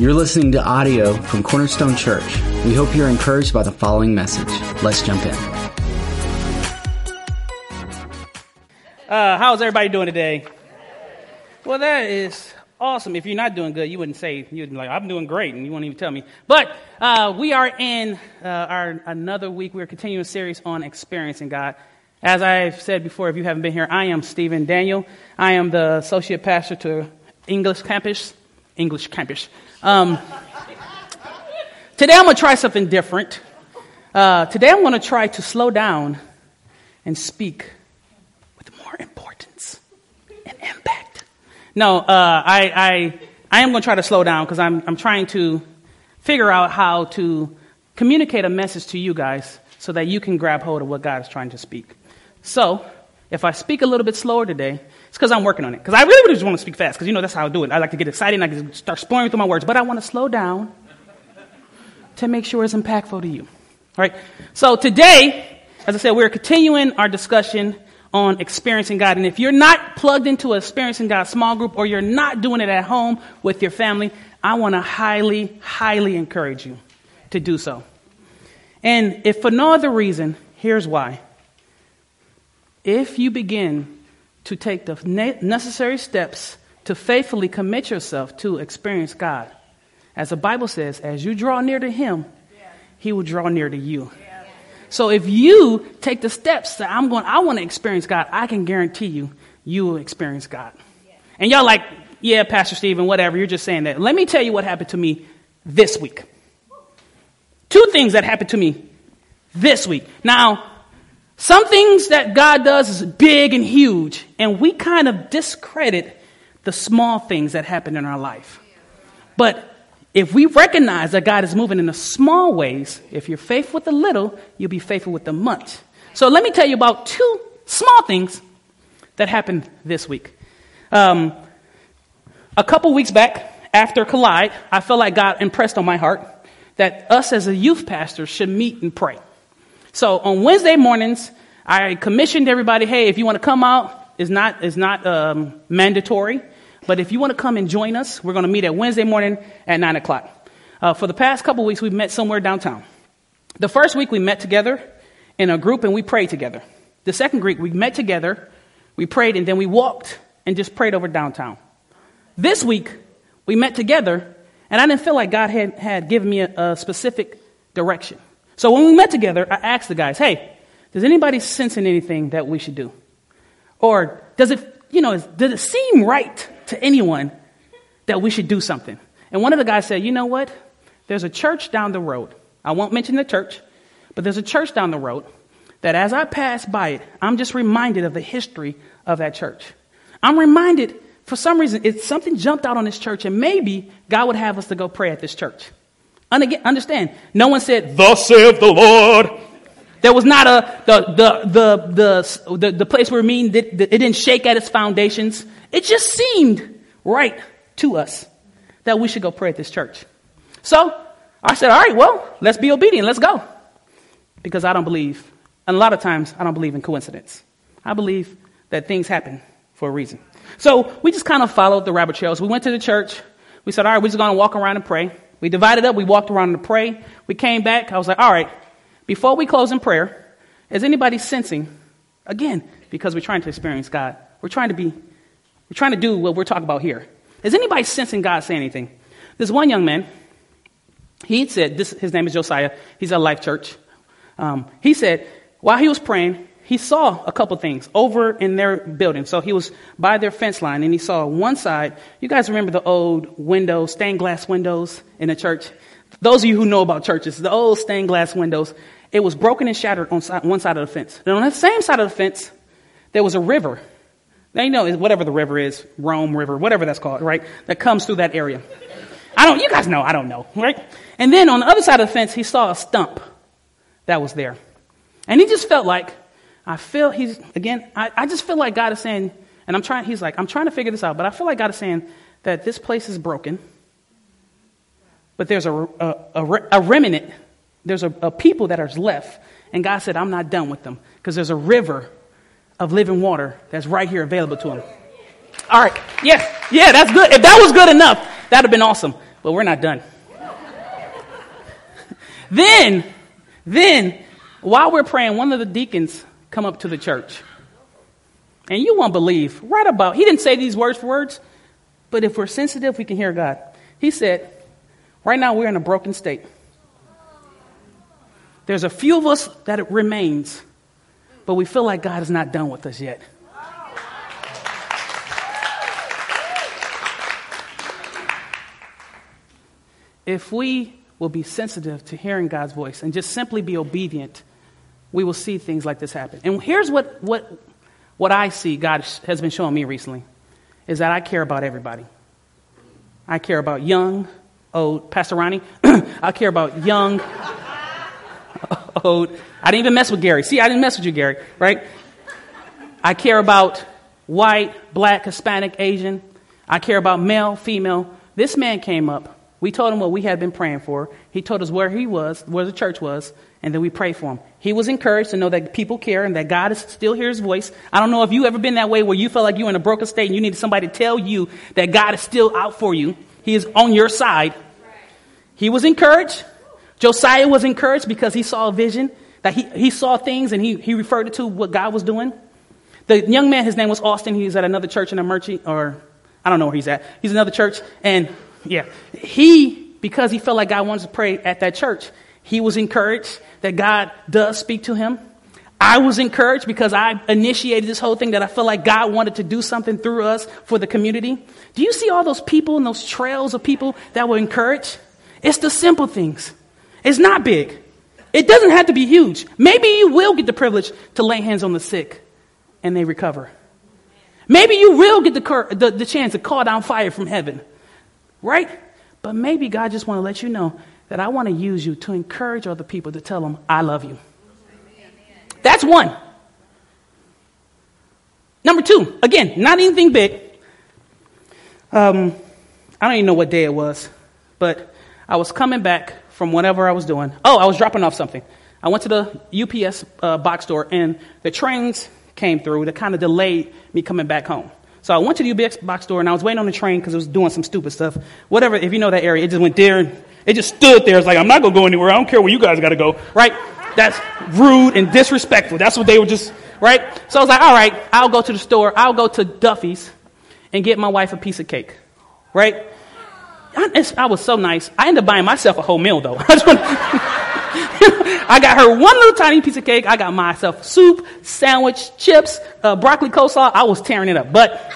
You're listening to audio from Cornerstone Church. We hope you're encouraged by the following message. Let's jump in. Uh, how's everybody doing today? Well, that is awesome. If you're not doing good, you wouldn't say you'd be like, "I'm doing great," and you wouldn't even tell me. But uh, we are in uh, our another week. We're continuing a series on experiencing God. As I've said before, if you haven't been here, I am Stephen Daniel. I am the associate pastor to English campus. English campus. Um, today I'm going to try something different. Uh, today I'm going to try to slow down and speak with more importance and impact. No, uh, I, I, I am going to try to slow down because I'm, I'm trying to figure out how to communicate a message to you guys so that you can grab hold of what God is trying to speak. So, if I speak a little bit slower today, it's because I'm working on it. Because I really, just want to speak fast, because you know that's how I do it. I like to get excited and I can start exploring through my words, but I want to slow down to make sure it's impactful to you. All right? So today, as I said, we're continuing our discussion on experiencing God. And if you're not plugged into a experiencing God small group or you're not doing it at home with your family, I want to highly, highly encourage you to do so. And if for no other reason, here's why. If you begin to take the necessary steps to faithfully commit yourself to experience God. As the Bible says, as you draw near to Him, He will draw near to you. So if you take the steps that I'm going, I want to experience God, I can guarantee you, you will experience God. And y'all like, yeah, Pastor Stephen, whatever, you're just saying that. Let me tell you what happened to me this week. Two things that happened to me this week. Now, some things that God does is big and huge, and we kind of discredit the small things that happen in our life. But if we recognize that God is moving in the small ways, if you're faithful with the little, you'll be faithful with the much. So let me tell you about two small things that happened this week. Um, a couple weeks back, after Collide, I felt like God impressed on my heart that us as a youth pastor should meet and pray. So on Wednesday mornings, I commissioned everybody, hey, if you want to come out, it's not, it's not um, mandatory. But if you want to come and join us, we're going to meet at Wednesday morning at 9 o'clock. Uh, for the past couple weeks, we've met somewhere downtown. The first week, we met together in a group and we prayed together. The second week, we met together, we prayed, and then we walked and just prayed over downtown. This week, we met together, and I didn't feel like God had, had given me a, a specific direction. So when we met together, I asked the guys, hey, does anybody sensing anything that we should do? Or does it, you know, does it seem right to anyone that we should do something? And one of the guys said, you know what? There's a church down the road. I won't mention the church, but there's a church down the road that as I pass by it, I'm just reminded of the history of that church. I'm reminded, for some reason, it's something jumped out on this church, and maybe God would have us to go pray at this church. Understand, no one said, Thus saith the Lord. There was not a, the, the, the, the, the, the place where mean, it didn't shake at its foundations. It just seemed right to us that we should go pray at this church. So I said, all right, well, let's be obedient. Let's go. Because I don't believe, and a lot of times I don't believe in coincidence. I believe that things happen for a reason. So we just kind of followed the rabbit trails. We went to the church. We said, all right, we're just going to walk around and pray. We divided up. We walked around to pray. We came back. I was like, all right, before we close in prayer, is anybody sensing, again, because we're trying to experience God, we're trying to be, we're trying to do what we're talking about here. Is anybody sensing God say anything? This one young man, he said, this, his name is Josiah, he's at Life Church. Um, he said, while he was praying, he saw a couple things over in their building. So he was by their fence line and he saw one side. You guys remember the old windows, stained glass windows in the church? Those of you who know about churches, the old stained glass windows, it was broken and shattered on one side of the fence. And on that same side of the fence, there was a river. Now you know whatever the river is, Rome River, whatever that's called, right? That comes through that area. I don't, you guys know, I don't know, right? And then on the other side of the fence, he saw a stump that was there. And he just felt like I feel he's, again, I, I just feel like God is saying, and I'm trying, he's like, I'm trying to figure this out, but I feel like God is saying that this place is broken, but there's a, a, a, a remnant, there's a, a people that are left. And God said, I'm not done with them because there's a river of living water that's right here available to them. All right. Yeah. Yeah, that's good. If that was good enough, that'd have been awesome. But we're not done. then, then, while we're praying, one of the deacons come up to the church. And you won't believe, right about, he didn't say these words for words, but if we're sensitive, we can hear God. He said, right now we're in a broken state. There's a few of us that it remains, but we feel like God is not done with us yet. If we will be sensitive to hearing God's voice and just simply be obedient, we will see things like this happen. And here's what, what, what I see God has been showing me recently is that I care about everybody. I care about young, old. Pastor Ronnie, I care about young, old. I didn't even mess with Gary. See, I didn't mess with you, Gary, right? I care about white, black, Hispanic, Asian. I care about male, female. This man came up we told him what we had been praying for. He told us where he was, where the church was, and then we prayed for him. He was encouraged to know that people care and that God is still hears his voice. I don't know if you ever been that way where you felt like you were in a broken state and you needed somebody to tell you that God is still out for you. He is on your side. He was encouraged. Josiah was encouraged because he saw a vision, that he, he saw things and he, he referred it to what God was doing. The young man, his name was Austin. He was at another church in Armuchee, or I don't know where he's at. He's another church, and yeah. He, because he felt like God wanted to pray at that church, he was encouraged that God does speak to him. I was encouraged because I initiated this whole thing that I felt like God wanted to do something through us for the community. Do you see all those people and those trails of people that were encouraged? It's the simple things. It's not big. It doesn't have to be huge. Maybe you will get the privilege to lay hands on the sick and they recover. Maybe you will get the, the, the chance to call down fire from heaven right? But maybe God just want to let you know that I want to use you to encourage other people to tell them, I love you. That's one. Number two, again, not anything big. Um, I don't even know what day it was, but I was coming back from whatever I was doing. Oh, I was dropping off something. I went to the UPS uh, box store, and the trains came through that kind of delayed me coming back home. So I went to the UPS box store and I was waiting on the train because it was doing some stupid stuff. Whatever, if you know that area, it just went there. It just stood there. It's like, I'm not going to go anywhere. I don't care where you guys got to go. Right? That's rude and disrespectful. That's what they were just, right? So I was like, all right, I'll go to the store. I'll go to Duffy's and get my wife a piece of cake. Right? I, I was so nice. I ended up buying myself a whole meal though. got her one little tiny piece of cake. I got myself soup, sandwich, chips, uh, broccoli coleslaw. I was tearing it up. But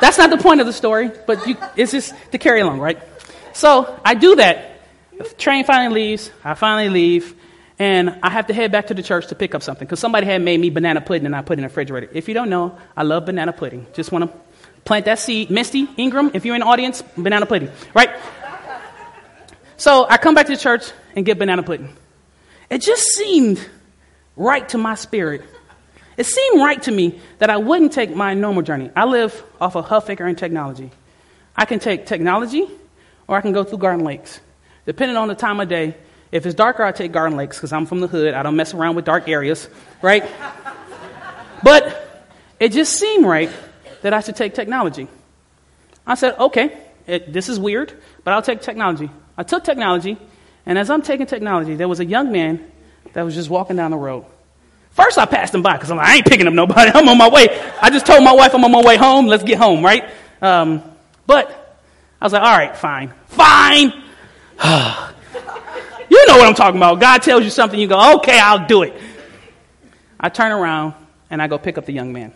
that's not the point of the story, but you, it's just to carry along, right? So I do that. The train finally leaves. I finally leave. And I have to head back to the church to pick up something because somebody had made me banana pudding and I put it in the refrigerator. If you don't know, I love banana pudding. Just want to plant that seed. Misty, Ingram, if you're in the audience, banana pudding, right? So I come back to church and get banana pudding. It just seemed right to my spirit. It seemed right to me that I wouldn't take my normal journey. I live off of Huffaker and technology. I can take technology or I can go through Garden Lakes. Depending on the time of day, if it's darker, I take Garden Lakes because I'm from the hood. I don't mess around with dark areas, right? but it just seemed right that I should take technology. I said, okay, it, this is weird, but I'll take technology. I took technology, and as I'm taking technology, there was a young man that was just walking down the road. First, I passed him by because I'm like, I ain't picking up nobody. I'm on my way. I just told my wife I'm on my way home. Let's get home, right? Um, but I was like, all right, fine. Fine. you know what I'm talking about. God tells you something, you go, okay, I'll do it. I turn around and I go pick up the young man.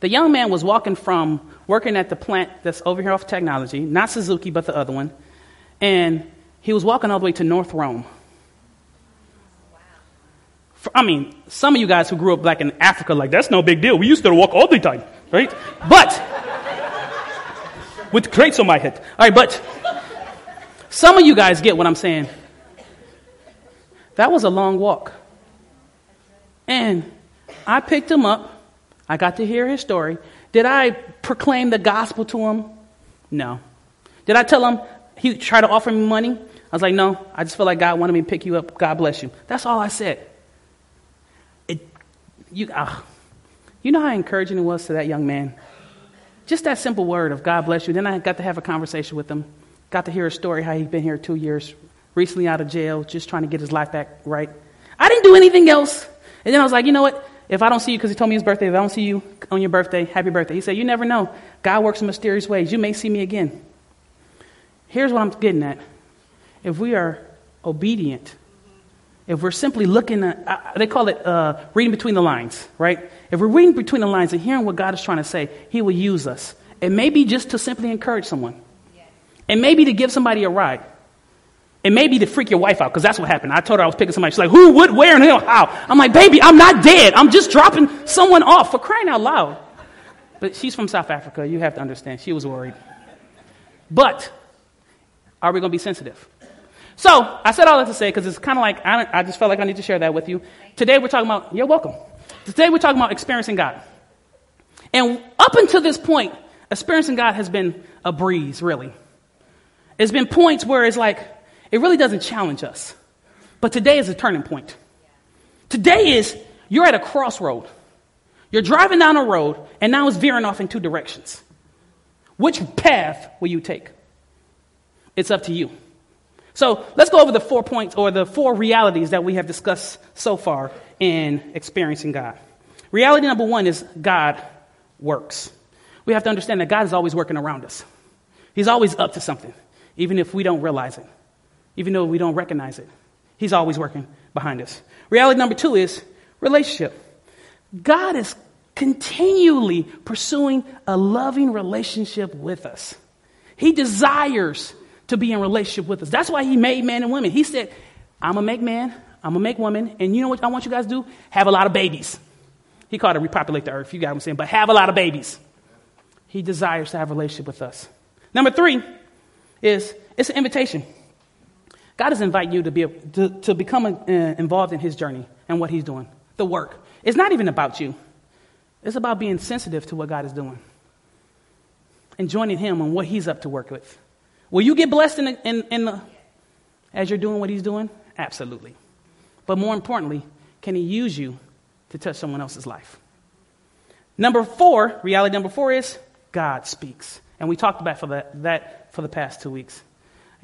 The young man was walking from working at the plant that's over here off technology, not Suzuki, but the other one, and he was walking all the way to North Rome. I mean, some of you guys who grew up like in Africa, like that's no big deal. We used to walk all the time, right? But with crates on my head. All right, but some of you guys get what I'm saying. That was a long walk. And I picked him up. I got to hear his story. Did I proclaim the gospel to him? No. Did I tell him he tried to offer me money? I was like, no, I just feel like God wanted me to pick you up. God bless you. That's all I said. It, you, uh, you know how encouraging it was to that young man? Just that simple word of God bless you. Then I got to have a conversation with him. got to hear a story how he'd been here two years, recently out of jail, just trying to get his life back right. I didn't do anything else. And then I was like, you know what? If I don't see you, because he told me his birthday, if I don't see you on your birthday, happy birthday. He said, you never know. God works in mysterious ways. You may see me again. Here's what I'm getting at. If we are obedient, if we're simply looking at, uh, they call it uh, reading between the lines, right? If we're reading between the lines and hearing what God is trying to say, He will use us. It may be just to simply encourage someone. It may be to give somebody a ride. It may be to freak your wife out, because that's what happened. I told her I was picking somebody. She's like, who, what, where, and how? I'm like, baby, I'm not dead. I'm just dropping someone off for crying out loud. But she's from South Africa. You have to understand. She was worried. But are we going to be sensitive? So I said all that to say because it's kind of like I, I, just felt like I need to share that with you. Today we're talking about, you're welcome. Today we're talking about experiencing God. And up until this point, experiencing God has been a breeze, really. It's been points where it's like, it really doesn't challenge us. But today is a turning point. Today is, you're at a crossroad. You're driving down a road, and now it's veering off in two directions. Which path will you take? It's up to you. So let's go over the four points or the four realities that we have discussed so far in experiencing God. Reality number one is God works. We have to understand that God is always working around us. He's always up to something, even if we don't realize it, even though we don't recognize it. He's always working behind us. Reality number two is relationship. God is continually pursuing a loving relationship with us. He desires to be in relationship with us. That's why he made man and women. He said, I'm going to make man, I'm going to make woman, and you know what I want you guys to do? Have a lot of babies. He called it repopulate the earth, you got what I'm saying, but have a lot of babies. He desires to have a relationship with us. Number three is it's an invitation. God is inviting you to, be, to, to become uh, involved in his journey and what he's doing, the work. It's not even about you. It's about being sensitive to what God is doing and joining him on what he's up to work with. Will you get blessed in, the, in, in the, as you're doing what he's doing? Absolutely. But more importantly, can he use you to touch someone else's life? Number four, reality number four is God speaks. And we talked about for that, that for the past two weeks.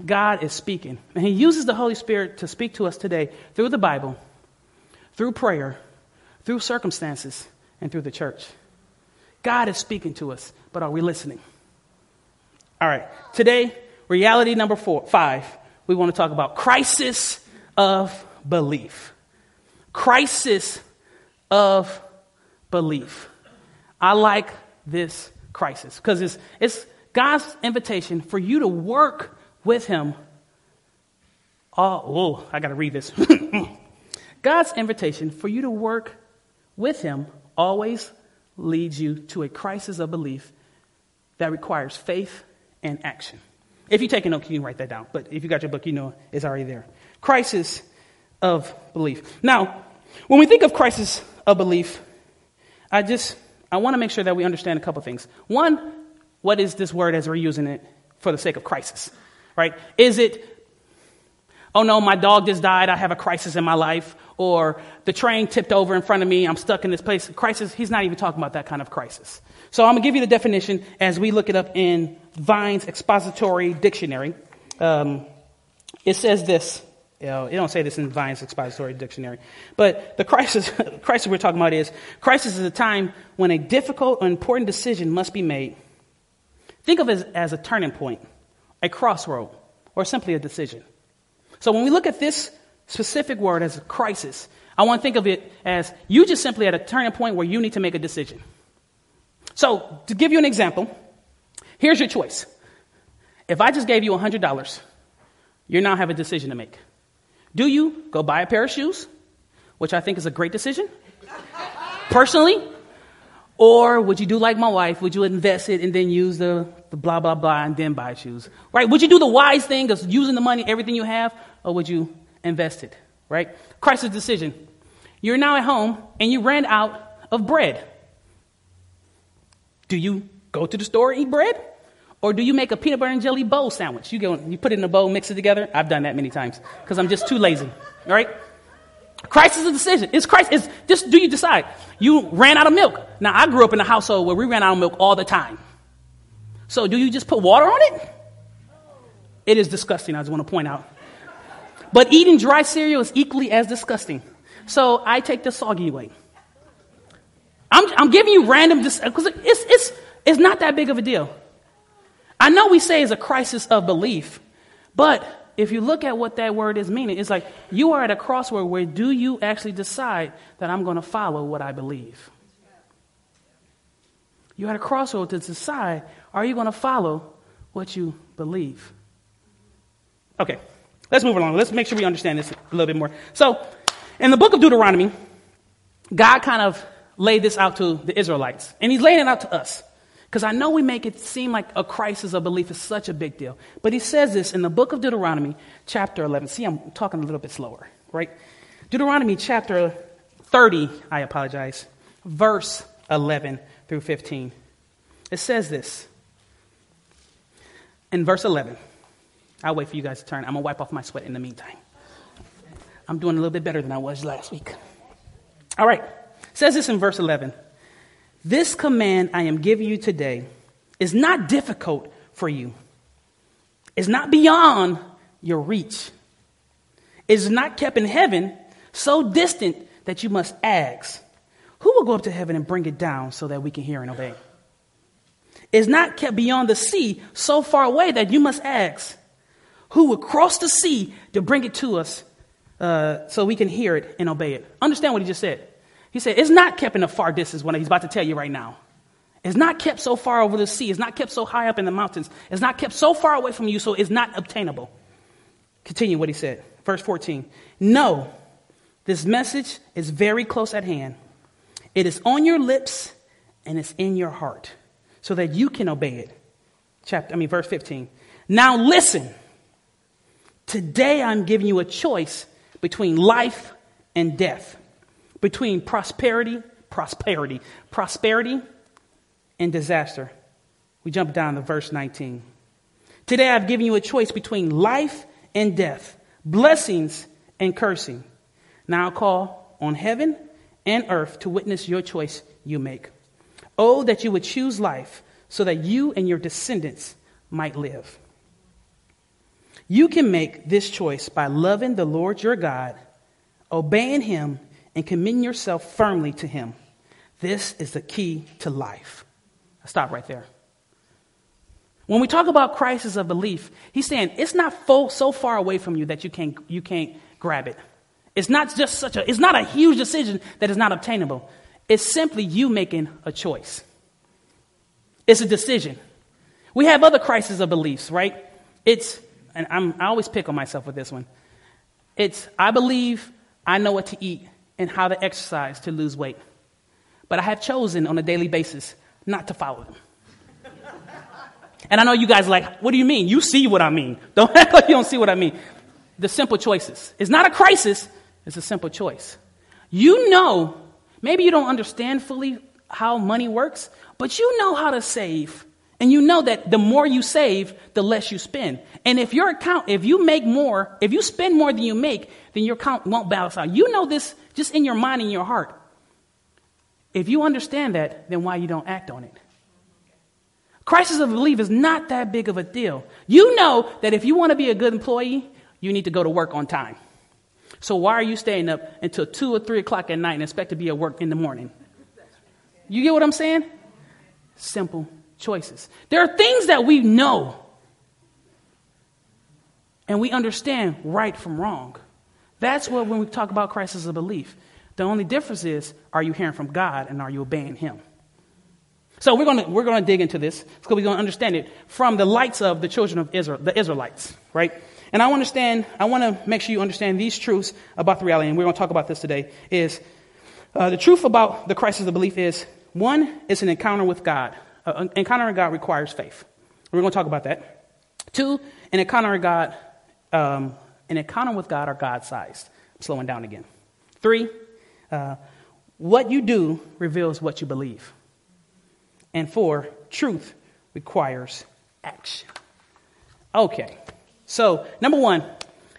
God is speaking. And he uses the Holy Spirit to speak to us today through the Bible, through prayer, through circumstances, and through the church. God is speaking to us, but are we listening? All right. Today, reality number four, five, we want to talk about crisis of belief. Crisis of belief. I like this crisis because it's, it's God's invitation for you to work with Him. Oh, oh I got to read this. God's invitation for you to work with Him always leads you to a crisis of belief that requires faith and action. If you take a note, you can write that down. But if you got your book, you know it's already there. Crisis of belief. Now, when we think of crisis of belief, I just I want to make sure that we understand a couple things. One, what is this word as we're using it for the sake of crisis? Right? Is it oh no, my dog just died, I have a crisis in my life, or the train tipped over in front of me, I'm stuck in this place. Crisis, he's not even talking about that kind of crisis. So I'm going to give you the definition as we look it up in Vine's Expository Dictionary. Um, it says this. You know, it don't say this in Vine's Expository Dictionary. But the crisis, crisis we're talking about is crisis is a time when a difficult or important decision must be made. Think of it as, as a turning point, a crossroad, or simply a decision. So when we look at this specific word as a crisis, I want to think of it as you just simply at a turning point where you need to make a decision. So, to give you an example, here's your choice. If I just gave you $100, you now have a decision to make. Do you go buy a pair of shoes, which I think is a great decision, personally? Or would you do like my wife? Would you invest it and then use the, the blah, blah, blah, and then buy shoes? Right? Would you do the wise thing of using the money, everything you have, or would you invest it? Right? Crisis decision. You're now at home and you ran out of bread. Do you go to the store and eat bread? Or do you make a peanut butter and jelly bowl sandwich? You, go, you put it in a bowl, mix it together. I've done that many times because I'm just too lazy. All right? Christ is a decision. It's Christ. It's just do you decide? You ran out of milk. Now I grew up in a household where we ran out of milk all the time. So do you just put water on it? It is disgusting, I just want to point out. But eating dry cereal is equally as disgusting. So I take the soggy way. I'm, I'm giving you random, because it's, it's, it's not that big of a deal. I know we say it's a crisis of belief, but if you look at what that word is meaning, it's like you are at a crossroad where do you actually decide that I'm going to follow what I believe? You're at a crossroad to decide are you going to follow what you believe? Okay, let's move along. Let's make sure we understand this a little bit more. So, in the book of Deuteronomy, God kind of laid this out to the Israelites, and He's laying it out to us. Because I know we make it seem like a crisis of belief is such a big deal. But he says this in the book of Deuteronomy, chapter 11. See, I'm talking a little bit slower, right? Deuteronomy chapter 30, I apologize, verse 11 through 15. It says this in verse 11. I'll wait for you guys to turn. I'm going to wipe off my sweat in the meantime. I'm doing a little bit better than I was last week. All right. Says this in verse 11. This command I am giving you today is not difficult for you, it's not beyond your reach, it is not kept in heaven, so distant that you must ask. Who will go up to heaven and bring it down so that we can hear and obey? Is not kept beyond the sea, so far away that you must ask. Who will cross the sea to bring it to us uh, so we can hear it and obey it? Understand what he just said. He said, It's not kept in a far distance, what he's about to tell you right now. It's not kept so far over the sea. It's not kept so high up in the mountains. It's not kept so far away from you, so it's not obtainable. Continue what he said. Verse 14. No, this message is very close at hand. It is on your lips and it's in your heart so that you can obey it. Chapter, I mean, verse 15. Now listen. Today I'm giving you a choice between life and death between prosperity, prosperity, prosperity, and disaster. We jump down to verse 19. Today I've given you a choice between life and death, blessings and cursing. Now I call on heaven and earth to witness your choice you make. Oh, that you would choose life so that you and your descendants might live. You can make this choice by loving the Lord your God, obeying him, and commit yourself firmly to Him. This is the key to life. i stop right there. When we talk about crisis of belief, he's saying it's not so far away from you that you can't, you can't grab it. It's not just such a, it's not a huge decision that is not obtainable. It's simply you making a choice. It's a decision. We have other crises of beliefs, right? It's, and I'm, I always pick on myself with this one. It's, I believe I know what to eat and how to exercise to lose weight. But I have chosen on a daily basis not to follow them. and I know you guys like, what do you mean? You see what I mean. Don't act like you don't see what I mean. The simple choices. It's not a crisis, it's a simple choice. You know, maybe you don't understand fully how money works, but you know how to save. And you know that the more you save, the less you spend. And if your account, if you make more, if you spend more than you make, then your account won't balance out. You know this just in your mind and your heart. If you understand that, then why you don't act on it? Crisis of belief is not that big of a deal. You know that if you want to be a good employee, you need to go to work on time. So why are you staying up until 2 or 3 o'clock at night and expect to be at work in the morning? You get what I'm saying? Simple choices. There are things that we know and we understand right from wrong. That's what when we talk about crisis of belief. The only difference is are you hearing from God and are you obeying Him? So we're going we're gonna dig into this because we're going to understand it from the lights of the children of Israel, the Israelites, right? And I understand, I want to make sure you understand these truths about the reality, and we're going to talk about this today, is uh, the truth about the crisis of belief is, one, it's an encounter with God. Uh, encountering God requires faith. We're going to talk about that. Two, an encounter with God, um, an encounter with God are God sized. I'm slowing down again. Three, uh, what you do reveals what you believe. And four, truth requires action. Okay, so number one,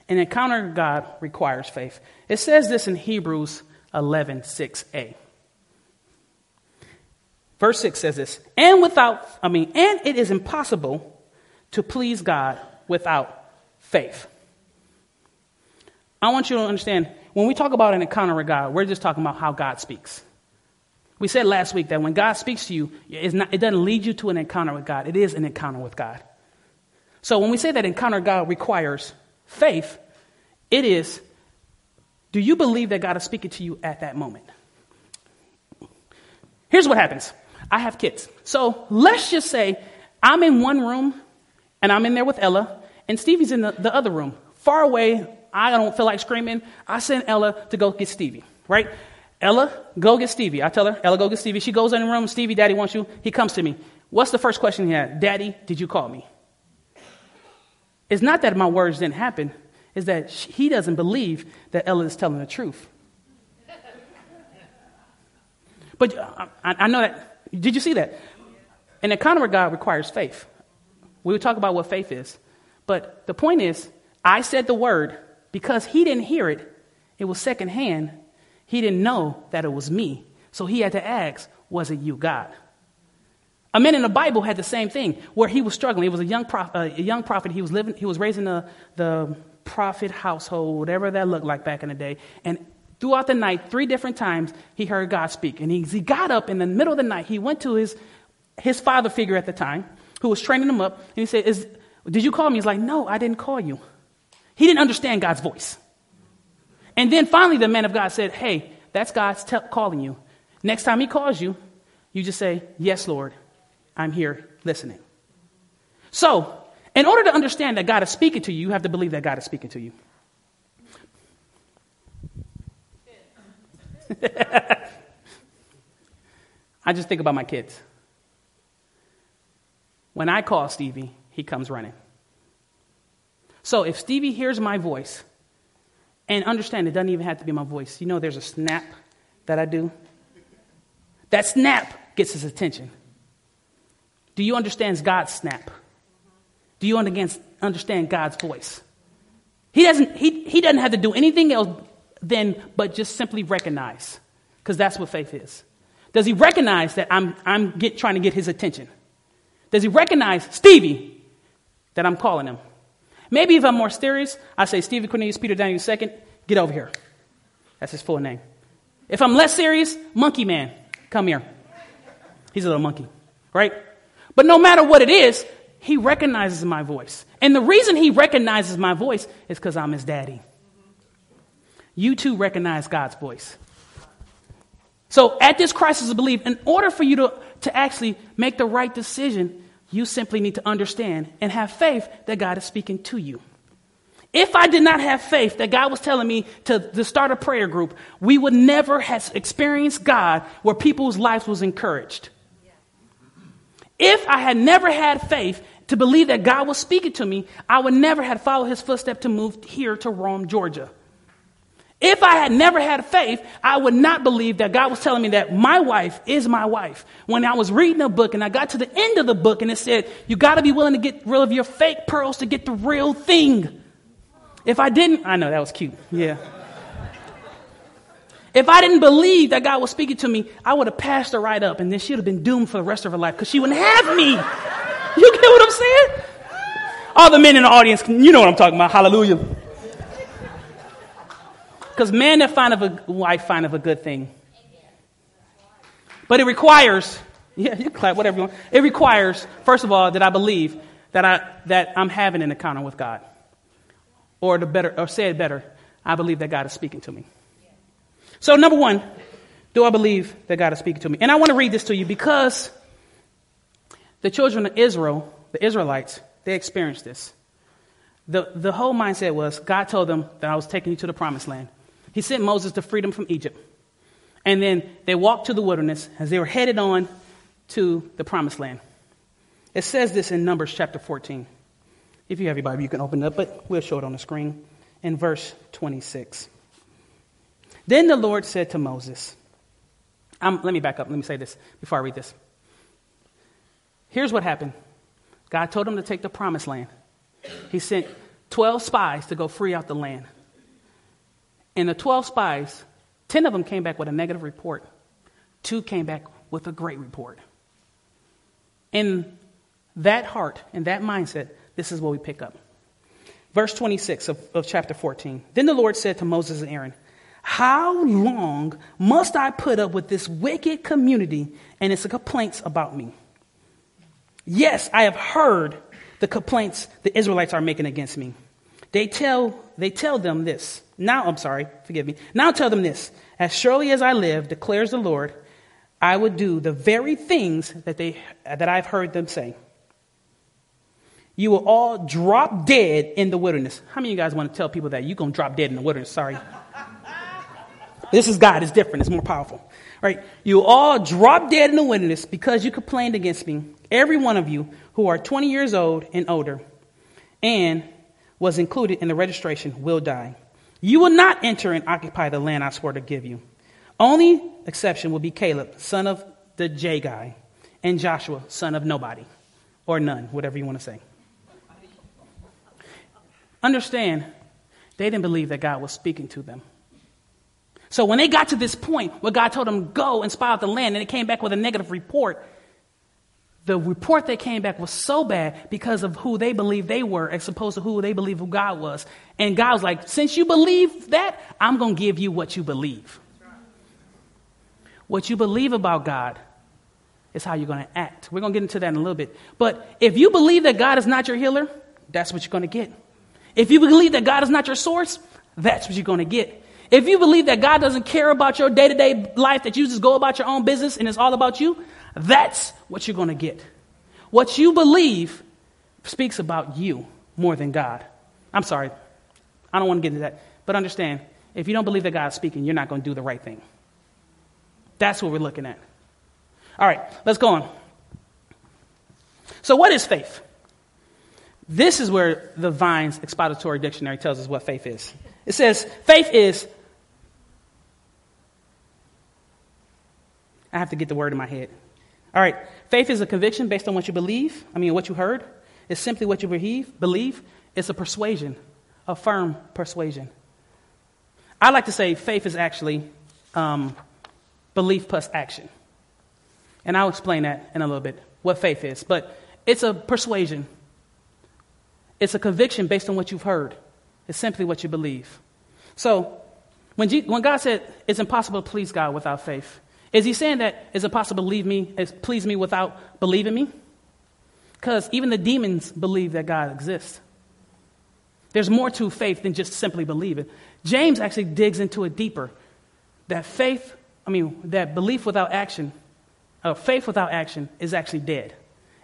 an encounter with God requires faith. It says this in Hebrews 11 6a. Verse 6 says this, and without, I mean, and it is impossible to please God without faith. I want you to understand when we talk about an encounter with God, we're just talking about how God speaks. We said last week that when God speaks to you, not, it doesn't lead you to an encounter with God, it is an encounter with God. So when we say that encounter God requires faith, it is do you believe that God is speaking to you at that moment? Here's what happens I have kids. So let's just say I'm in one room and I'm in there with Ella, and Stevie's in the, the other room, far away. I don't feel like screaming. I send Ella to go get Stevie, right? Ella, go get Stevie. I tell her, Ella, go get Stevie. She goes in the room. Stevie, daddy wants you. He comes to me. What's the first question he had? Daddy, did you call me? It's not that my words didn't happen, it's that he doesn't believe that Ella is telling the truth. But uh, I, I know that. Did you see that? An encounter God requires faith. We will talk about what faith is. But the point is, I said the word because he didn't hear it, it was secondhand. He didn't know that it was me. So he had to ask, Was it you, God? A man in the Bible had the same thing where he was struggling. It was a young, prof, uh, a young prophet. He was, living, he was raised in the, the prophet household, whatever that looked like back in the day. And throughout the night, three different times, he heard God speak. And he, he got up in the middle of the night. He went to his, his father figure at the time, who was training him up. And he said, Is, Did you call me? He's like, No, I didn't call you. He didn't understand God's voice. And then finally, the man of God said, Hey, that's God's te- calling you. Next time he calls you, you just say, Yes, Lord. I'm here listening. So, in order to understand that God is speaking to you, you have to believe that God is speaking to you. I just think about my kids. When I call Stevie, he comes running. So if Stevie hears my voice, and understand it doesn't even have to be my voice, you know there's a snap that I do? That snap gets his attention. Do you understand God's snap? Do you understand God's voice? He doesn't, he, he doesn't have to do anything else then but just simply recognize, because that's what faith is. Does he recognize that I'm, I'm get, trying to get his attention? Does he recognize, Stevie, that I'm calling him? Maybe if I'm more serious, I say, Stevie Cornelius Peter Daniel II, get over here. That's his full name. If I'm less serious, Monkey Man, come here. He's a little monkey, right? But no matter what it is, he recognizes my voice. And the reason he recognizes my voice is because I'm his daddy. You too recognize God's voice. So at this crisis of belief, in order for you to, to actually make the right decision, you simply need to understand and have faith that God is speaking to you. If I did not have faith that God was telling me to, to start a prayer group, we would never have experienced God where people's lives was encouraged. If I had never had faith to believe that God was speaking to me, I would never have followed his footsteps to move here to Rome, Georgia. If I had never had faith, I would not believe that God was telling me that my wife is my wife. When I was reading a book and I got to the end of the book and it said, you got to be willing to get rid of your fake pearls to get the real thing. If I didn't, I know that was cute. Yeah. If I didn't believe that God was speaking to me, I would have passed her right up and then she would have been doomed for the rest of her life because she wouldn't have me. You get what I'm saying? All the men in the audience, you know what I'm talking about. Hallelujah. Because man that findeth a wife findeth a good thing. But it requires, yeah, you clap, whatever you want. It requires, first of all, that I believe that, I, that I'm having an encounter with God. Or, the better, or say it better, I believe that God is speaking to me. So, number one, do I believe that God is speaking to me? And I want to read this to you because the children of Israel, the Israelites, they experienced this. The, the whole mindset was God told them that I was taking you to the promised land. He sent Moses to freedom from Egypt. And then they walked to the wilderness as they were headed on to the promised land. It says this in Numbers chapter 14. If you have your Bible, you can open it up, but we'll show it on the screen in verse 26. Then the Lord said to Moses, um, let me back up. Let me say this before I read this. Here's what happened God told him to take the promised land. He sent 12 spies to go free out the land. And the 12 spies, 10 of them came back with a negative report, two came back with a great report. In that heart and that mindset, this is what we pick up. Verse 26 of, of chapter 14. Then the Lord said to Moses and Aaron, How long must I put up with this wicked community and its complaints about me? Yes, I have heard the complaints the Israelites are making against me. They tell, they tell them this. Now, I'm sorry, forgive me. Now tell them this. As surely as I live, declares the Lord, I would do the very things that, they, that I've heard them say. You will all drop dead in the wilderness. How many of you guys want to tell people that you're going to drop dead in the wilderness? Sorry. this is God. It's different. It's more powerful. Right? You all drop dead in the wilderness because you complained against me. Every one of you who are 20 years old and older and was included in the registration will die. You will not enter and occupy the land I swore to give you. Only exception will be Caleb, son of the J and Joshua, son of nobody, or none, whatever you want to say. Understand, they didn't believe that God was speaking to them. So when they got to this point where God told them, go and spy out the land, and it came back with a negative report, the report that came back was so bad because of who they believed they were as opposed to who they believed who God was. And God was like, since you believe that, I'm going to give you what you believe. What you believe about God is how you're going to act. We're going to get into that in a little bit. But if you believe that God is not your healer, that's what you're going to get. If you believe that God is not your source, that's what you're going to get. If you believe that God doesn't care about your day to day life, that you just go about your own business and it's all about you, that's what you're going to get. What you believe speaks about you more than God. I'm sorry. I don't want to get into that. But understand, if you don't believe that God's speaking, you're not going to do the right thing. That's what we're looking at. All right, let's go on. So, what is faith? This is where the Vine's expository dictionary tells us what faith is. It says, faith is, I have to get the word in my head. All right, faith is a conviction based on what you believe, I mean, what you heard. It's simply what you believe. believe. It's a persuasion, a firm persuasion. I like to say faith is actually um, belief plus action. And I'll explain that in a little bit, what faith is. But it's a persuasion, it's a conviction based on what you've heard. It's simply what you believe. So, when, G- when God said it's impossible to please God without faith, is he saying that it's impossible to leave me, please me without believing me? Because even the demons believe that God exists. There's more to faith than just simply believing. James actually digs into it deeper. That faith, I mean, that belief without action, uh, faith without action is actually dead.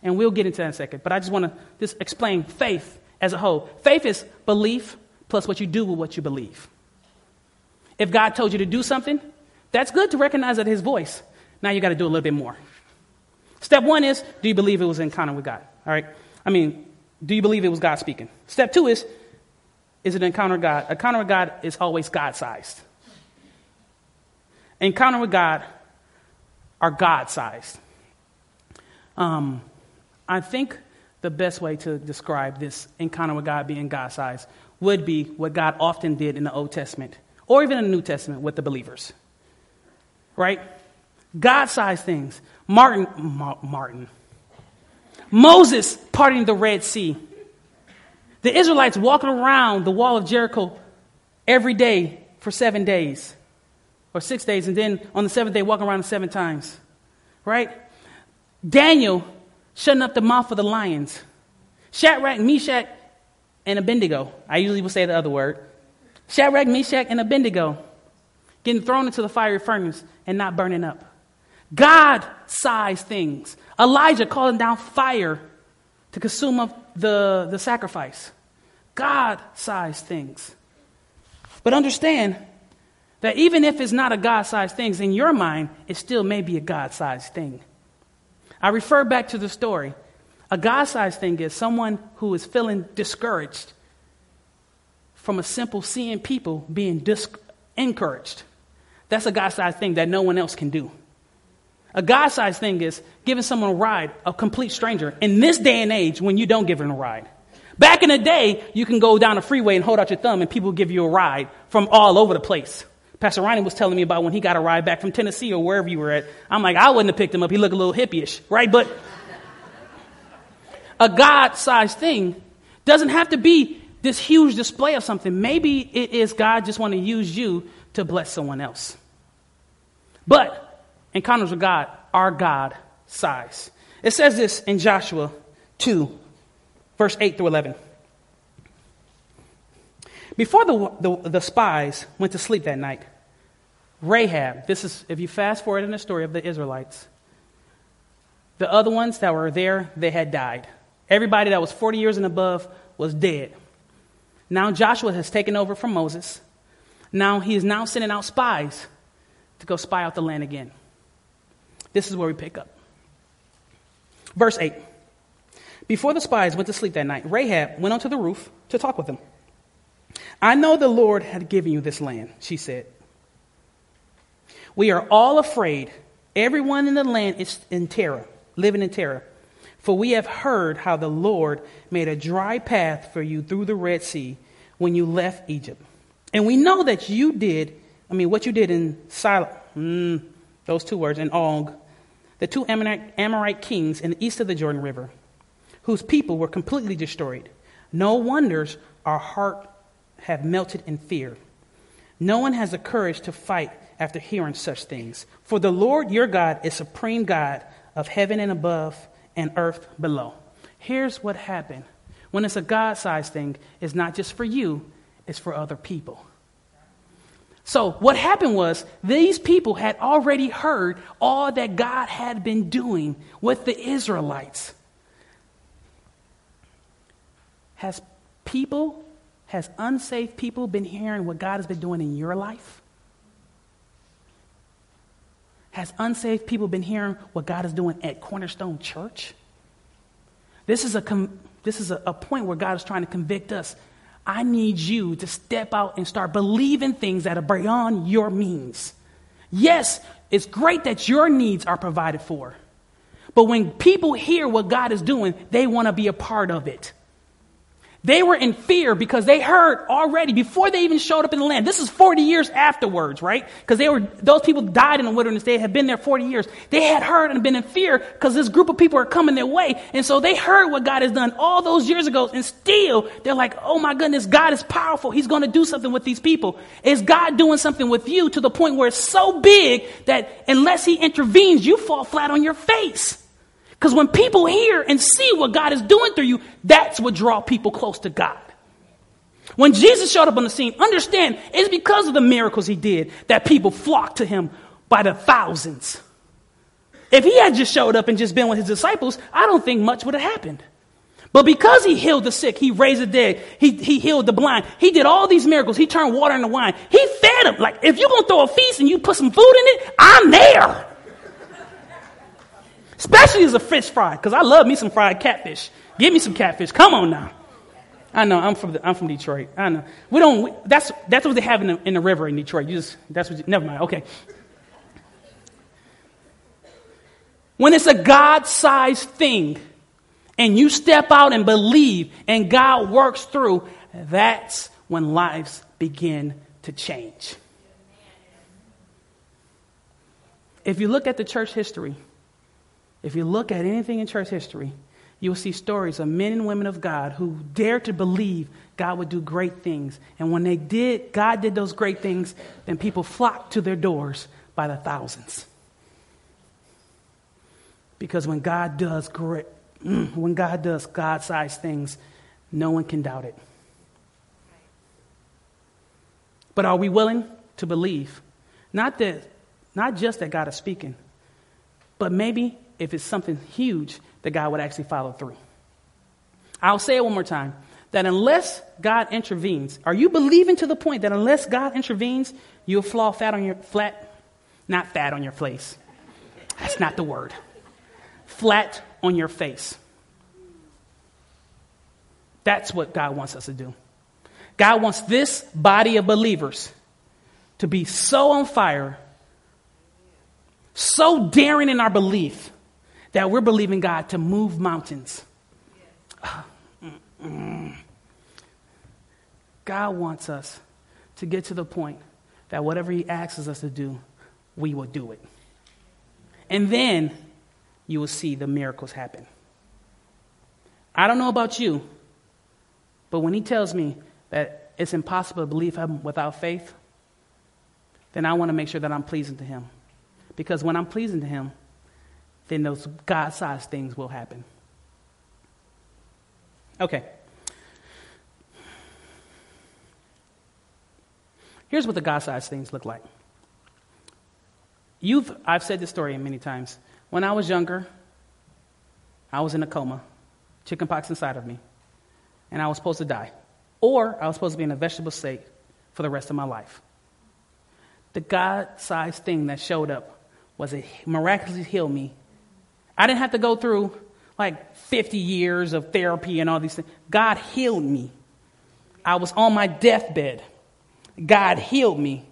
And we'll get into that in a second. But I just want to just explain faith as a whole. Faith is belief plus what you do with what you believe. If God told you to do something, that's good to recognize that his voice. Now you got to do a little bit more. Step one is, do you believe it was an encounter with God? All right? I mean, do you believe it was God speaking? Step two is, is it an encounter with God? Encounter with God is always God sized. Encounter with God are God sized. Um, I think the best way to describe this encounter with God being God sized would be what God often did in the Old Testament or even in the New Testament with the believers. Right? God sized things. Martin, Ma- Martin. Moses parting the Red Sea. The Israelites walking around the wall of Jericho every day for seven days or six days, and then on the seventh day, walking around seven times. Right? Daniel shutting up the mouth of the lions. Shadrach, Meshach, and Abednego. I usually will say the other word. Shadrach, Meshach, and Abednego getting thrown into the fiery furnace and not burning up. God sized things. Elijah calling down fire to consume up the, the sacrifice. God sized things. But understand that even if it's not a God sized thing, in your mind, it still may be a God sized thing. I refer back to the story. A God sized thing is someone who is feeling discouraged from a simple seeing people being dis- encouraged. That's a God sized thing that no one else can do. A God sized thing is giving someone a ride, a complete stranger, in this day and age when you don't give them a ride. Back in the day, you can go down a freeway and hold out your thumb and people give you a ride from all over the place. Pastor Ronnie was telling me about when he got a ride back from Tennessee or wherever you were at. I'm like, I wouldn't have picked him up. He looked a little hippie-ish, right? But a God-sized thing doesn't have to be this huge display of something. Maybe it is God just want to use you to bless someone else. But encounters with God are God size. It says this in Joshua 2, verse 8 through 11. Before the, the, the, spies went to sleep that night, Rahab, this is, if you fast forward in the story of the Israelites, the other ones that were there, they had died. Everybody that was 40 years and above was dead. Now Joshua has taken over from Moses. Now he is now sending out spies to go spy out the land again. This is where we pick up. Verse 8. Before the spies went to sleep that night, Rahab went onto the roof to talk with them. I know the Lord had given you this land, she said. We are all afraid. Everyone in the land is in terror, living in terror. For we have heard how the Lord made a dry path for you through the Red Sea when you left Egypt. And we know that you did, I mean, what you did in Sil- mm, those two words, in Og, the two Amorite, Amorite kings in the east of the Jordan River, whose people were completely destroyed. No wonders our heart have melted in fear. No one has the courage to fight after hearing such things. For the Lord your God is supreme God of heaven and above and earth below. Here's what happened. When it's a God sized thing, it's not just for you, it's for other people. So, what happened was these people had already heard all that God had been doing with the Israelites. Has people has unsaved people been hearing what God has been doing in your life? Has unsaved people been hearing what God is doing at Cornerstone Church? This is a, com- this is a, a point where God is trying to convict us. I need you to step out and start believing things that are beyond your means. Yes, it's great that your needs are provided for. But when people hear what God is doing, they want to be a part of it. They were in fear because they heard already before they even showed up in the land. This is 40 years afterwards, right? Because they were, those people died in the wilderness. They had been there 40 years. They had heard and been in fear because this group of people are coming their way. And so they heard what God has done all those years ago. And still, they're like, oh my goodness, God is powerful. He's going to do something with these people. Is God doing something with you to the point where it's so big that unless He intervenes, you fall flat on your face? Because when people hear and see what God is doing through you, that's what draw people close to God. When Jesus showed up on the scene, understand it's because of the miracles he did that people flocked to him by the thousands. If he had just showed up and just been with his disciples, I don't think much would have happened. But because he healed the sick, he raised the dead, he, he healed the blind, he did all these miracles, he turned water into wine, he fed them. Like, if you're to throw a feast and you put some food in it, I'm there. Especially as a fish fry, because I love me some fried catfish. Give me some catfish. Come on now. I know I'm from the, I'm from Detroit. I know we don't. We, that's that's what they have in the, in the river in Detroit. You just that's what. You, never mind. Okay. When it's a God-sized thing, and you step out and believe, and God works through, that's when lives begin to change. If you look at the church history, if you look at anything in church history, you'll see stories of men and women of God who dared to believe God would do great things. And when they did, God did those great things, then people flocked to their doors by the thousands. Because when God does great, mm, when God does God-sized things, no one can doubt it. But are we willing to believe? Not that, not just that God is speaking, but maybe if it's something huge, that God would actually follow through. I'll say it one more time that unless God intervenes, are you believing to the point that unless God intervenes, you'll fall flat on your flat, not fat on your face. That's not the word. Flat on your face. That's what God wants us to do. God wants this body of believers to be so on fire, so daring in our belief that we're believing God to move mountains. God wants us to get to the point that whatever He asks us to do, we will do it. And then you will see the miracles happen. I don't know about you, But when he tells me that it's impossible to believe him without faith, then I want to make sure that I'm pleasing to him. Because when I'm pleasing to him, then those God sized things will happen. Okay. Here's what the God sized things look like. You've, I've said this story many times. When I was younger, I was in a coma, chickenpox inside of me, and I was supposed to die. Or I was supposed to be in a vegetable state for the rest of my life. The God sized thing that showed up was it miraculously healed me. I didn't have to go through like 50 years of therapy and all these things. God healed me. I was on my deathbed. God healed me.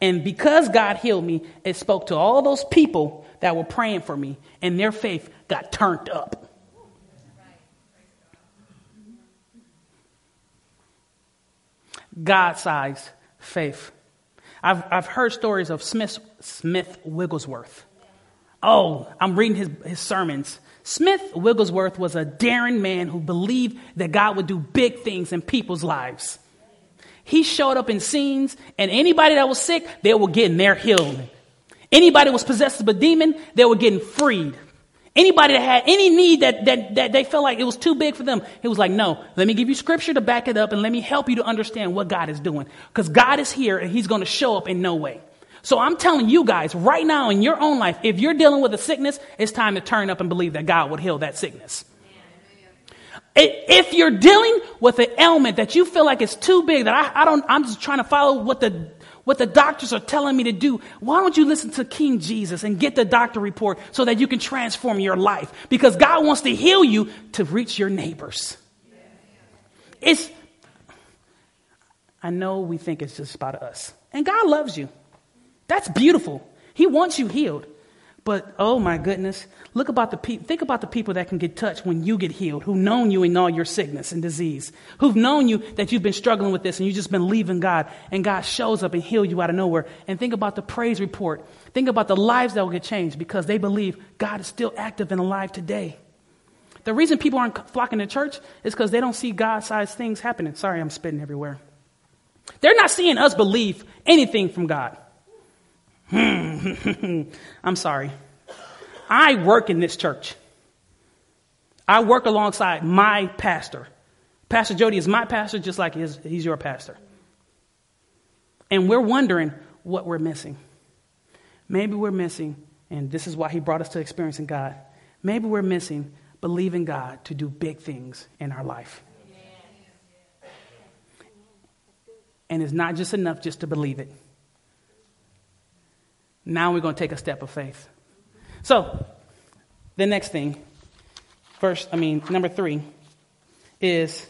And because God healed me, it spoke to all those people that were praying for me, and their faith got turned up. God sized faith. I've, I've heard stories of Smith, Smith Wigglesworth. Oh, I'm reading his, his sermons. Smith Wigglesworth was a daring man who believed that God would do big things in people's lives. He showed up in scenes, and anybody that was sick, they were getting their healing. Anybody was possessed of a demon, they were getting freed. Anybody that had any need that, that, that they felt like it was too big for them, he was like, no, let me give you scripture to back it up and let me help you to understand what God is doing. Because God is here and he's going to show up in no way. So I'm telling you guys right now in your own life, if you're dealing with a sickness, it's time to turn up and believe that God would heal that sickness. If you're dealing with an ailment that you feel like it's too big, that I, I don't, I'm just trying to follow what the what the doctors are telling me to do. Why don't you listen to King Jesus and get the doctor report so that you can transform your life? Because God wants to heal you to reach your neighbors. It's, I know we think it's just about us. And God loves you. That's beautiful. He wants you healed. But oh my goodness, look about the pe- think about the people that can get touched when you get healed, who've known you in all your sickness and disease, who've known you that you've been struggling with this and you've just been leaving God, and God shows up and heals you out of nowhere. And think about the praise report. Think about the lives that will get changed because they believe God is still active and alive today. The reason people aren't flocking to church is because they don't see God-sized things happening. Sorry, I'm spitting everywhere. They're not seeing us believe anything from God. Hmm. I'm sorry. I work in this church. I work alongside my pastor. Pastor Jody is my pastor, just like he's your pastor. And we're wondering what we're missing. Maybe we're missing, and this is why he brought us to experiencing God. Maybe we're missing believing God to do big things in our life. And it's not just enough just to believe it. Now we're going to take a step of faith. So, the next thing, first, I mean, number three, is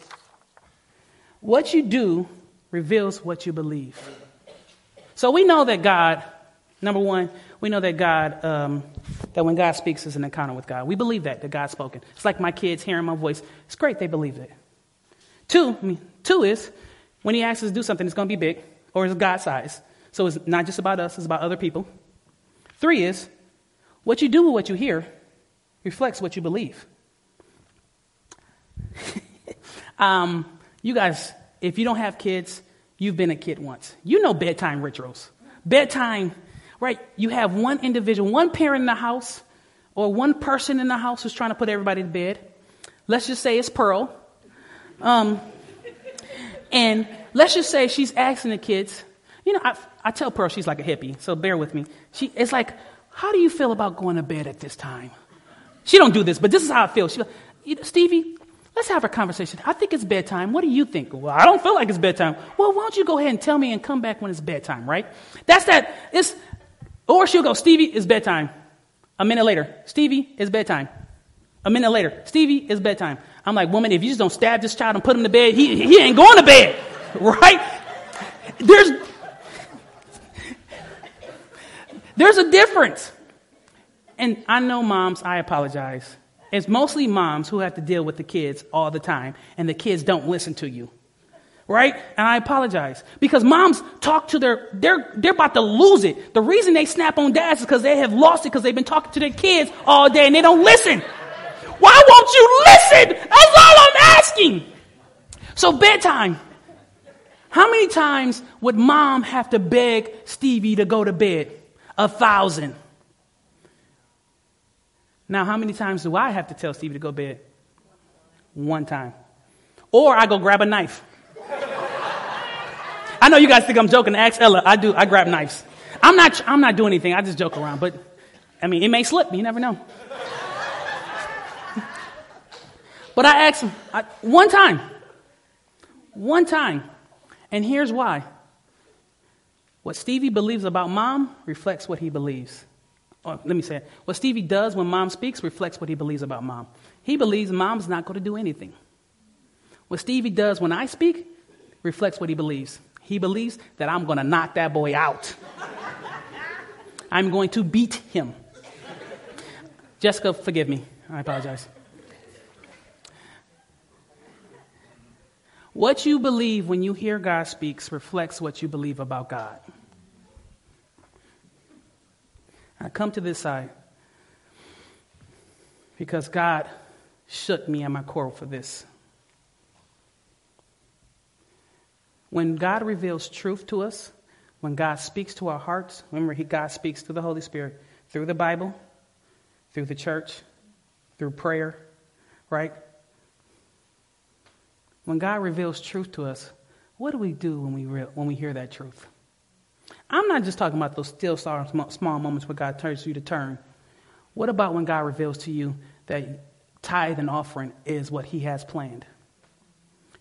what you do reveals what you believe. So we know that God, number one, we know that God, um, that when God speaks is an encounter with God. We believe that, that God's spoken. It's like my kids hearing my voice. It's great they believe it. Two, I mean, two is when he asks us to do something, it's going to be big or it's God size. So it's not just about us, it's about other people. Three is what you do with what you hear reflects what you believe. um, you guys, if you don't have kids, you've been a kid once. You know bedtime rituals. Bedtime, right? You have one individual, one parent in the house, or one person in the house who's trying to put everybody to bed. Let's just say it's Pearl. Um, and let's just say she's asking the kids, you know, I, I tell Pearl she's like a hippie, so bear with me. She, it's like, how do you feel about going to bed at this time? She don't do this, but this is how I feel. She, Stevie, let's have a conversation. I think it's bedtime. What do you think? Well, I don't feel like it's bedtime. Well, why don't you go ahead and tell me and come back when it's bedtime, right? That's that. It's, or she'll go, Stevie, it's bedtime. A minute later, Stevie, it's bedtime. A minute later, Stevie, it's bedtime. I'm like, woman, if you just don't stab this child and put him to bed, he, he ain't going to bed, right? There's, there's a difference. And I know moms, I apologize. It's mostly moms who have to deal with the kids all the time, and the kids don't listen to you. Right? And I apologize. Because moms talk to their, they're, they're about to lose it. The reason they snap on dads is because they have lost it because they've been talking to their kids all day and they don't listen. Why won't you listen? That's all I'm asking. So, bedtime. How many times would mom have to beg Stevie to go to bed? A thousand. Now, how many times do I have to tell Stevie to go to bed? One time. Or I go grab a knife. I know you guys think I'm joking. Ask Ella. I do. I grab knives. I'm not. I'm not doing anything. I just joke around. But I mean, it may slip. You never know. but I asked him I, one time. One time. And here's why. What Stevie believes about mom reflects what he believes. Or, let me say it. What Stevie does when mom speaks reflects what he believes about mom. He believes mom's not going to do anything. What Stevie does when I speak reflects what he believes. He believes that I'm going to knock that boy out. I'm going to beat him. Jessica, forgive me. I apologize. What you believe when you hear God speaks reflects what you believe about God. I come to this side because God shook me at my core for this. When God reveals truth to us, when God speaks to our hearts, remember, he, God speaks through the Holy Spirit, through the Bible, through the church, through prayer, right? When God reveals truth to us, what do we do when we, re- when we hear that truth? I'm not just talking about those still small moments where God turns you to turn. What about when God reveals to you that tithe and offering is what He has planned?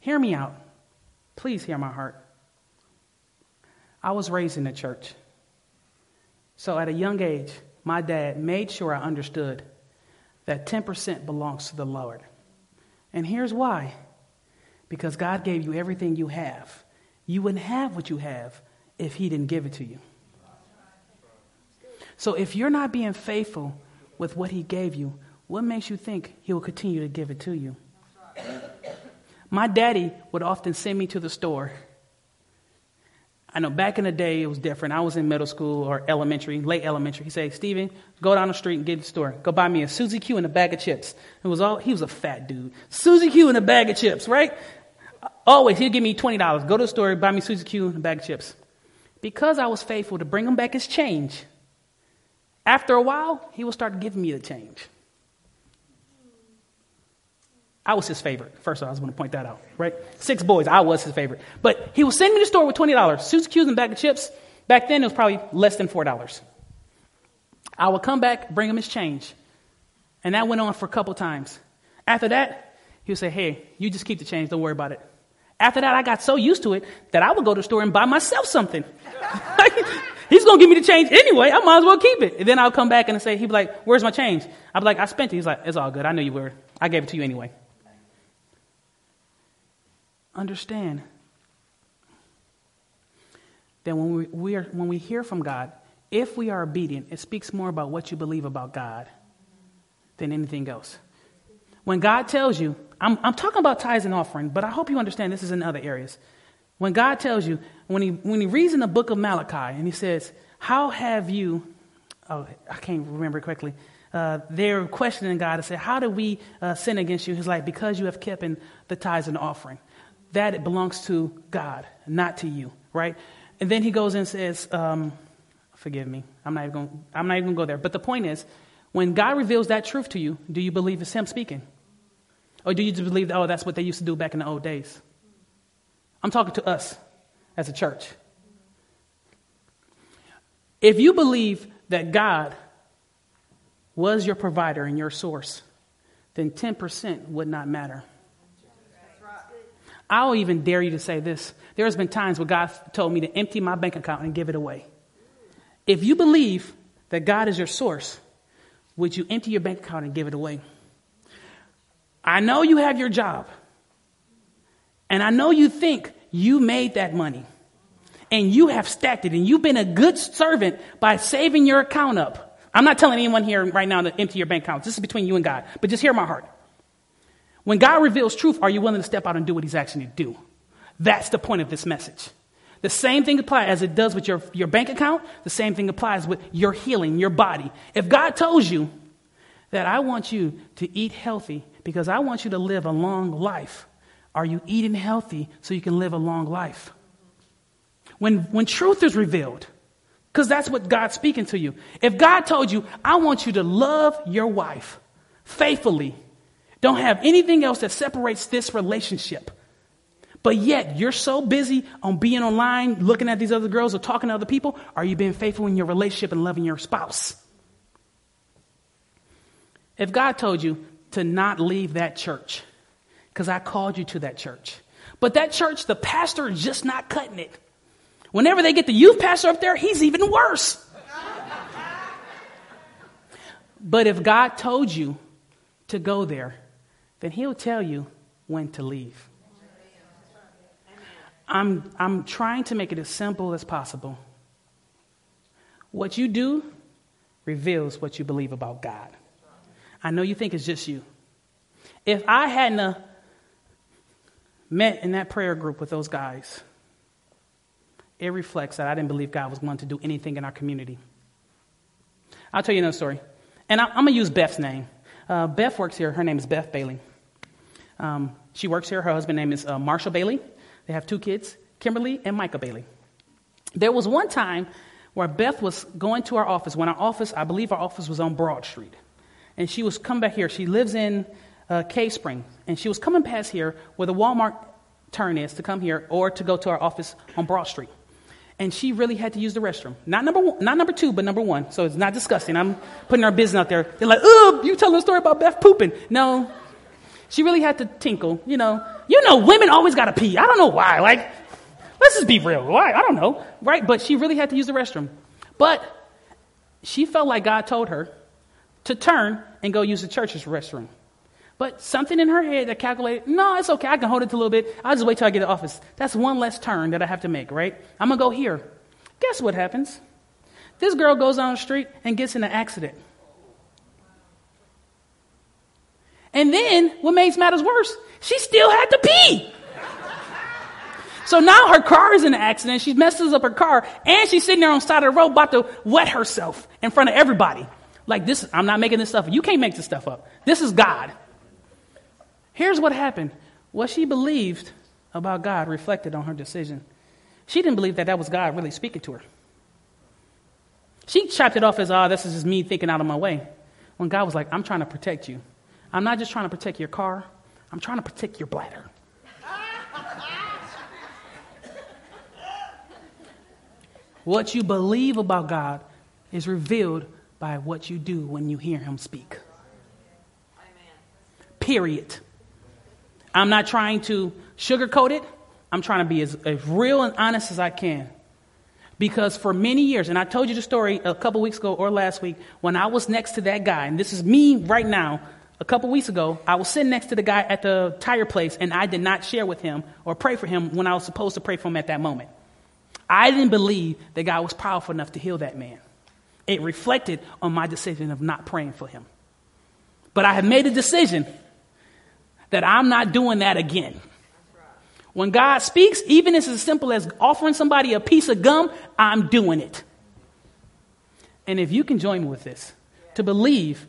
Hear me out. Please hear my heart. I was raised in the church. So at a young age, my dad made sure I understood that 10% belongs to the Lord. And here's why because God gave you everything you have. You wouldn't have what you have if He didn't give it to you. So if you're not being faithful with what He gave you, what makes you think He will continue to give it to you? My daddy would often send me to the store. I know back in the day it was different. I was in middle school or elementary, late elementary. He said, Steven, go down the street and get the store. Go buy me a Suzy Q and a bag of chips. It was all he was a fat dude. Suzy Q and a bag of chips, right? Always he'd give me twenty dollars. Go to the store, buy me Suzy Q and a bag of chips. Because I was faithful to bring him back his change, after a while, he would start giving me the change. I was his favorite. First of all, I was going to point that out, right? Six boys, I was his favorite. But he would send me to the store with $20. Suzy Q's and bag of chips. Back then, it was probably less than $4. I would come back, bring him his change. And that went on for a couple times. After that, he would say, hey, you just keep the change, don't worry about it. After that, I got so used to it that I would go to the store and buy myself something. He's to give me the change anyway. I might as well keep it. And then I'll come back and say, he'd be like, where's my change? I'd be like, I spent it. He's like, it's all good. I knew you were. I gave it to you anyway understand that when we, we are, when we hear from God, if we are obedient, it speaks more about what you believe about God than anything else. When God tells you, I'm, I'm talking about tithes and offering, but I hope you understand this is in other areas. When God tells you, when he, when he reads in the book of Malachi and he says, How have you, oh, I can't remember correctly, uh, they're questioning God and say, How did we uh, sin against you? He's like, Because you have kept in the tithes and offering that it belongs to God, not to you, right? And then he goes and says, um, forgive me, I'm not, even going, I'm not even going to go there. But the point is, when God reveals that truth to you, do you believe it's him speaking? Or do you just believe, that, oh, that's what they used to do back in the old days? I'm talking to us as a church. If you believe that God was your provider and your source, then 10% would not matter. I'll even dare you to say this. There's been times where God told me to empty my bank account and give it away. If you believe that God is your source, would you empty your bank account and give it away? I know you have your job. And I know you think you made that money. And you have stacked it. And you've been a good servant by saving your account up. I'm not telling anyone here right now to empty your bank account. This is between you and God. But just hear my heart. When God reveals truth, are you willing to step out and do what He's asking you to do? That's the point of this message. The same thing applies as it does with your, your bank account, the same thing applies with your healing, your body. If God tells you that I want you to eat healthy because I want you to live a long life, Are you eating healthy so you can live a long life? When, when truth is revealed, because that's what God's speaking to you. If God told you, I want you to love your wife faithfully, don't have anything else that separates this relationship. But yet, you're so busy on being online, looking at these other girls or talking to other people. Are you being faithful in your relationship and loving your spouse? If God told you to not leave that church, because I called you to that church, but that church, the pastor is just not cutting it. Whenever they get the youth pastor up there, he's even worse. but if God told you to go there, then he'll tell you when to leave. I'm, I'm trying to make it as simple as possible. What you do reveals what you believe about God. I know you think it's just you. If I hadn't met in that prayer group with those guys, it reflects that I didn't believe God was going to do anything in our community. I'll tell you another story. And I'm, I'm going to use Beth's name. Uh, Beth works here. Her name is Beth Bailey. Um, she works here. Her husband's name is uh, Marshall Bailey. They have two kids, Kimberly and Micah Bailey. There was one time where Beth was going to our office. When our office, I believe our office was on Broad Street. And she was coming back here. She lives in uh, Cave Spring. And she was coming past here where the Walmart turn is to come here or to go to our office on Broad Street. And she really had to use the restroom. Not number one, not number two, but number one. So it's not disgusting. I'm putting our business out there. They're like, oh, you telling a story about Beth pooping. No. She really had to tinkle, you know. You know, women always got to pee. I don't know why. Like, let's just be real. Why? I don't know. Right? But she really had to use the restroom. But she felt like God told her to turn and go use the church's restroom. But something in her head that calculated, no, it's okay. I can hold it a little bit. I'll just wait till I get to the office. That's one less turn that I have to make, right? I'm going to go here. Guess what happens? This girl goes down the street and gets in an accident. And then, what makes matters worse, she still had to pee. So now her car is in an accident. She messes up her car, and she's sitting there on the side of the road about to wet herself in front of everybody. Like this, I'm not making this stuff up. You can't make this stuff up. This is God. Here's what happened. What she believed about God reflected on her decision. She didn't believe that that was God really speaking to her. She chopped it off as, oh, this is just me thinking out of my way. When God was like, I'm trying to protect you. I'm not just trying to protect your car, I'm trying to protect your bladder. what you believe about God is revealed by what you do when you hear Him speak. Period. I'm not trying to sugarcoat it. I'm trying to be as, as real and honest as I can. Because for many years, and I told you the story a couple weeks ago or last week, when I was next to that guy, and this is me right now, a couple weeks ago, I was sitting next to the guy at the tire place, and I did not share with him or pray for him when I was supposed to pray for him at that moment. I didn't believe that God was powerful enough to heal that man. It reflected on my decision of not praying for him. But I have made a decision that I'm not doing that again. When God speaks, even if it's as simple as offering somebody a piece of gum, I'm doing it. And if you can join me with this, to believe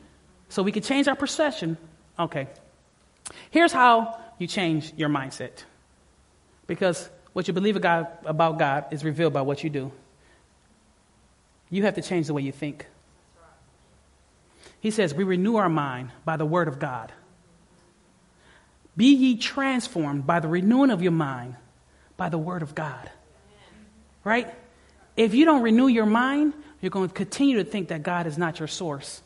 so we can change our perception, okay. Here's how you change your mindset. Because what you believe about God is revealed by what you do. You have to change the way you think. He says, We renew our mind by the word of God. Be ye transformed by the renewing of your mind by the word of God. Right? If you don't renew your mind, you're going to continue to think that God is not your source.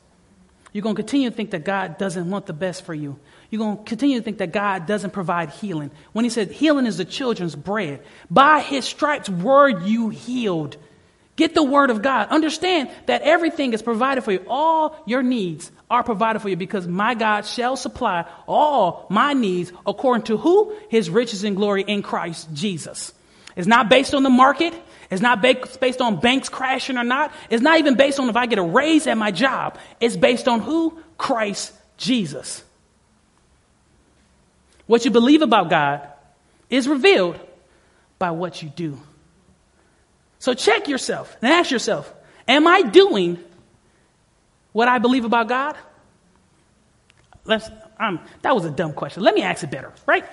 You're going to continue to think that God doesn't want the best for you. You're going to continue to think that God doesn't provide healing. When He said healing is the children's bread, by His stripes were you healed. Get the word of God. Understand that everything is provided for you. All your needs are provided for you because my God shall supply all my needs according to who? His riches and glory in Christ Jesus. It's not based on the market. It's not based on banks crashing or not. It's not even based on if I get a raise at my job. It's based on who? Christ Jesus. What you believe about God is revealed by what you do. So check yourself and ask yourself Am I doing what I believe about God? Let's, um, that was a dumb question. Let me ask it better, right?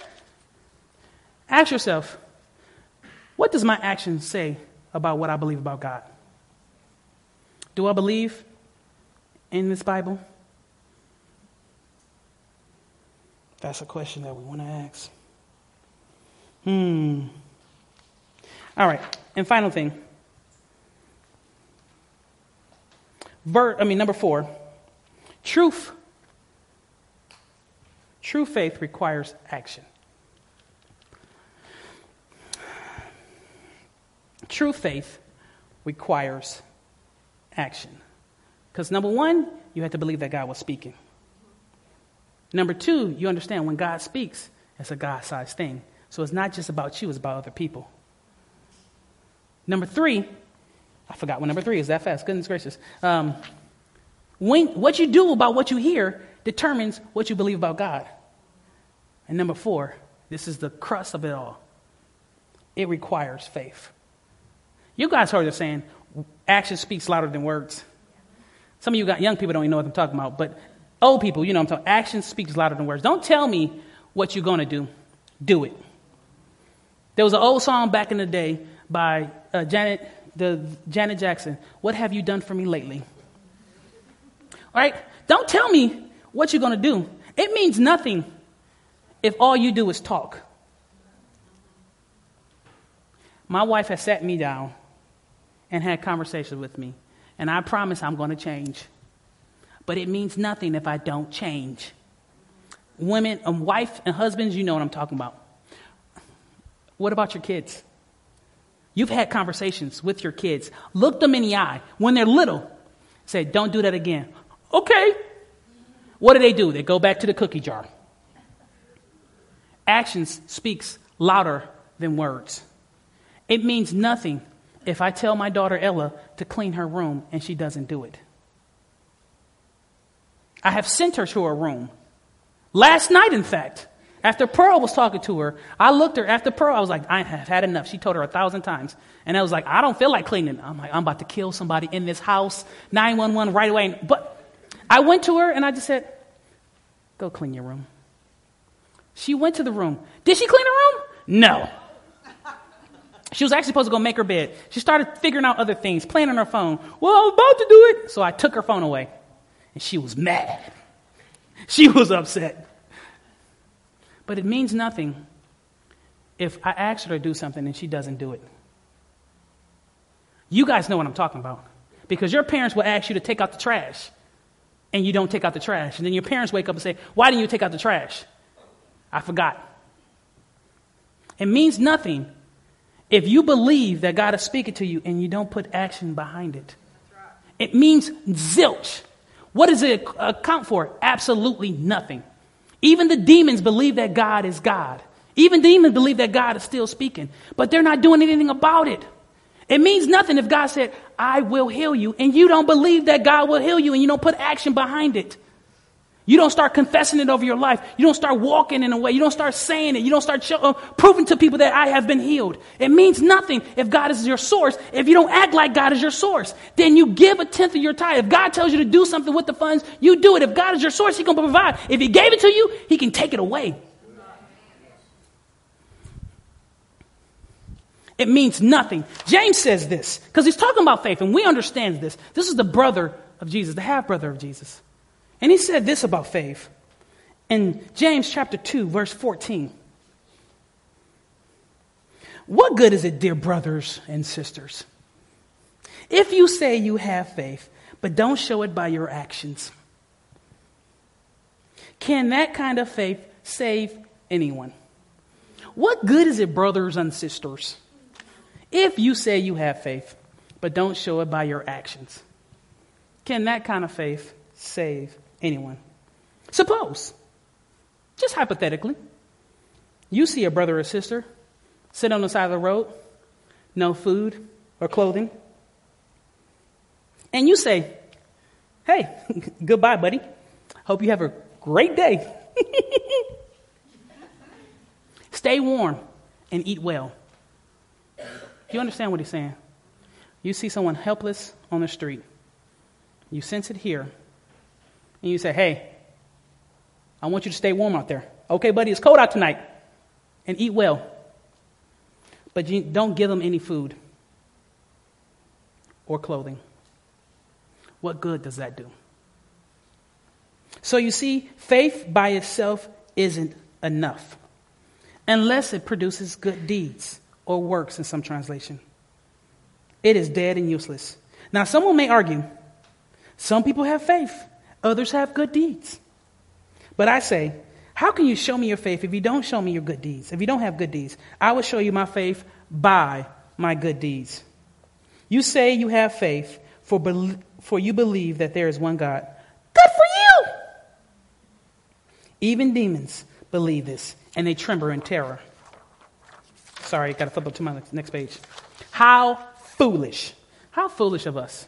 Ask yourself, what does my action say about what I believe about God? Do I believe in this Bible? That's a question that we want to ask. Hmm. All right. And final thing. Ver, I mean, number four. Truth. True faith requires action. True faith requires action. Because number one, you have to believe that God was speaking. Number two, you understand when God speaks, it's a God sized thing. So it's not just about you, it's about other people. Number three, I forgot what number three is that fast. Goodness gracious. Um, when, what you do about what you hear determines what you believe about God. And number four, this is the crust of it all. It requires faith. You guys heard the saying, action speaks louder than words. Some of you got young people don't even know what I'm talking about, but old people, you know I'm talking. Action speaks louder than words. Don't tell me what you're going to do. Do it. There was an old song back in the day by uh, Janet, the, Janet Jackson. What have you done for me lately? All right? Don't tell me what you're going to do. It means nothing if all you do is talk. My wife has sat me down and had conversations with me, and I promise I'm going to change. But it means nothing if I don't change. Women, um, wife and husbands, you know what I'm talking about. What about your kids? You've had conversations with your kids. Look them in the eye when they're little. Say, don't do that again. Okay. What do they do? They go back to the cookie jar. Actions speaks louder than words. It means nothing if I tell my daughter Ella to clean her room and she doesn't do it. I have sent her to her room. Last night, in fact. After Pearl was talking to her, I looked her, after Pearl, I was like, I have had enough. She told her a thousand times. And I was like, I don't feel like cleaning. I'm like, I'm about to kill somebody in this house. 911 right away. But I went to her and I just said, go clean your room. She went to the room. Did she clean her room? No. She was actually supposed to go make her bed. She started figuring out other things, playing on her phone. Well, I was about to do it. So I took her phone away. And she was mad. She was upset. But it means nothing if I ask her to do something and she doesn't do it. You guys know what I'm talking about. Because your parents will ask you to take out the trash and you don't take out the trash. And then your parents wake up and say, Why didn't you take out the trash? I forgot. It means nothing if you believe that God is speaking to you and you don't put action behind it. It means zilch. What does it account for? Absolutely nothing. Even the demons believe that God is God. Even demons believe that God is still speaking, but they're not doing anything about it. It means nothing if God said, I will heal you, and you don't believe that God will heal you and you don't put action behind it. You don't start confessing it over your life. You don't start walking in a way. You don't start saying it. You don't start show, uh, proving to people that I have been healed. It means nothing if God is your source. If you don't act like God is your source, then you give a tenth of your tithe. If God tells you to do something with the funds, you do it. If God is your source, He can provide. If He gave it to you, He can take it away. It means nothing. James says this because he's talking about faith, and we understand this. This is the brother of Jesus, the half brother of Jesus. And he said this about faith in James chapter 2, verse 14. What good is it, dear brothers and sisters, if you say you have faith, but don't show it by your actions? Can that kind of faith save anyone? What good is it, brothers and sisters, if you say you have faith, but don't show it by your actions? Can that kind of faith save anyone. Suppose, just hypothetically, you see a brother or sister sit on the side of the road, no food or clothing, and you say, Hey, goodbye, buddy. Hope you have a great day. Stay warm and eat well. Do you understand what he's saying? You see someone helpless on the street. You sense it here and you say, hey, I want you to stay warm out there. Okay, buddy, it's cold out tonight. And eat well. but you don't give them any food or clothing. What good does that do? So you see, faith by itself isn't enough unless it produces good deeds or works in some translation. It is dead and useless. Now, someone may argue some people have faith, others have good deeds. But I say, how can you show me your faith if you don't show me your good deeds? If you don't have good deeds, I will show you my faith by my good deeds. You say you have faith, for, for you believe that there is one God. Good for you! Even demons believe this, and they tremble in terror. Sorry, got to flip up to my next page. How foolish. How foolish of us.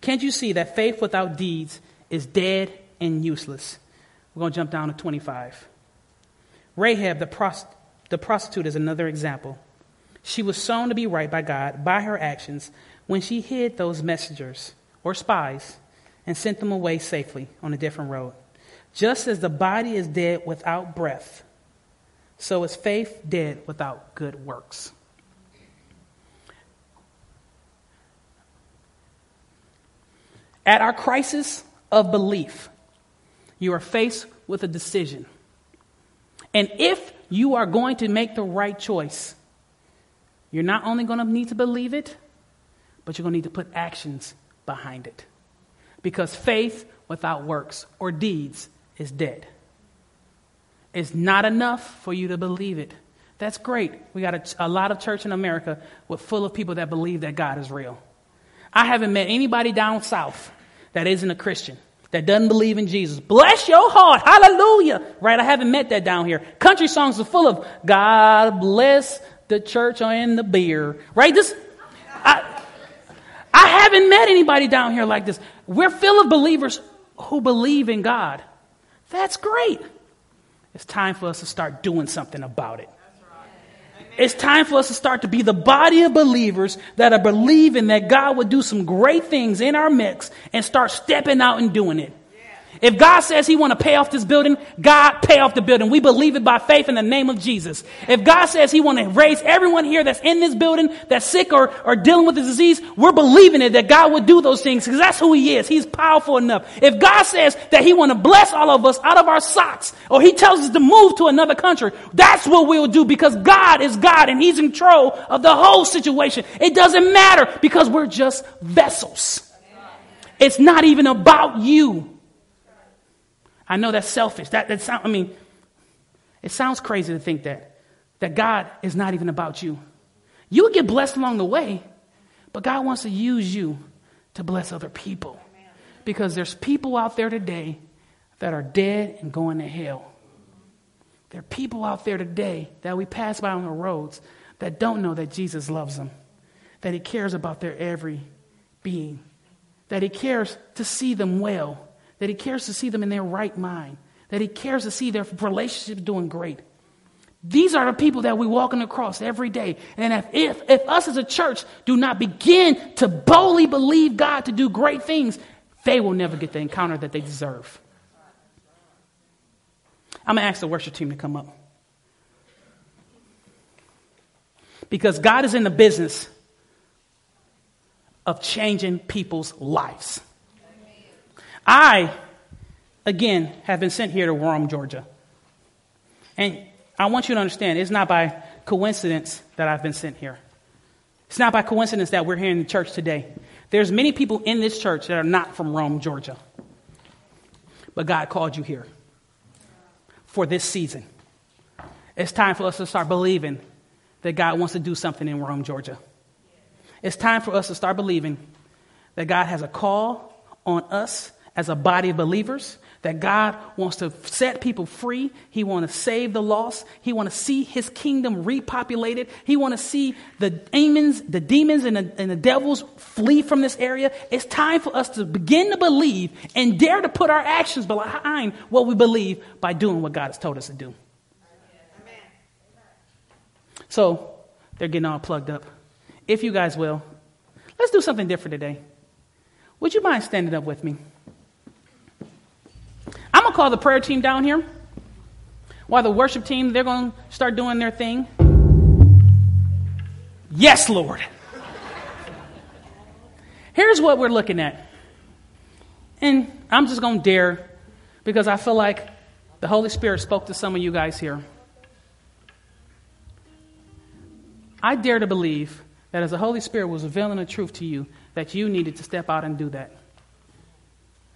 Can't you see that faith without deeds is dead and useless? We're going to jump down to 25. Rahab, the, prost- the prostitute, is another example. She was shown to be right by God by her actions when she hid those messengers or spies and sent them away safely on a different road. Just as the body is dead without breath, so is faith dead without good works. At our crisis of belief, you are faced with a decision. And if you are going to make the right choice, you're not only going to need to believe it, but you're going to need to put actions behind it. Because faith without works or deeds is dead. It's not enough for you to believe it. That's great. We got a, a, lot of church in America with full of people that believe that God is real. I haven't met anybody down south that isn't a Christian, that doesn't believe in Jesus. Bless your heart. Hallelujah. Right? I haven't met that down here. Country songs are full of God bless the church and the beer. Right? This, I, I haven't met anybody down here like this. We're full of believers who believe in God. That's great. It's time for us to start doing something about it. It's time for us to start to be the body of believers that are believing that God would do some great things in our mix and start stepping out and doing it. If God says he want to pay off this building, God pay off the building. We believe it by faith in the name of Jesus. If God says he want to raise everyone here that's in this building that's sick or, or dealing with the disease, we're believing it that God would do those things because that's who he is. He's powerful enough. If God says that he want to bless all of us out of our socks or he tells us to move to another country, that's what we'll do because God is God and he's in control of the whole situation. It doesn't matter because we're just vessels. It's not even about you. I know that's selfish. That, that sound, I mean, it sounds crazy to think that, that God is not even about you. You will get blessed along the way, but God wants to use you to bless other people. Because there's people out there today that are dead and going to hell. There are people out there today that we pass by on the roads that don't know that Jesus loves them, that He cares about their every being, that He cares to see them well that He cares to see them in their right mind, that He cares to see their relationships doing great. These are the people that we walking across every day. And if, if, if us as a church do not begin to boldly believe God to do great things, they will never get the encounter that they deserve. I'm going to ask the worship team to come up. Because God is in the business of changing people's lives. I, again, have been sent here to Rome, Georgia. And I want you to understand it's not by coincidence that I've been sent here. It's not by coincidence that we're here in the church today. There's many people in this church that are not from Rome, Georgia. But God called you here for this season. It's time for us to start believing that God wants to do something in Rome, Georgia. It's time for us to start believing that God has a call on us as a body of believers that God wants to set people free. He wants to save the lost. He wants to see his kingdom repopulated. He wants to see the demons, the demons and the, and the devils flee from this area. It's time for us to begin to believe and dare to put our actions behind what we believe by doing what God has told us to do. So they're getting all plugged up. If you guys will, let's do something different today. Would you mind standing up with me? I'm going to call the prayer team down here while the worship team, they're going to start doing their thing. Yes, Lord. Here's what we're looking at. And I'm just going to dare because I feel like the Holy Spirit spoke to some of you guys here. I dare to believe that as the Holy Spirit was revealing the truth to you, that you needed to step out and do that.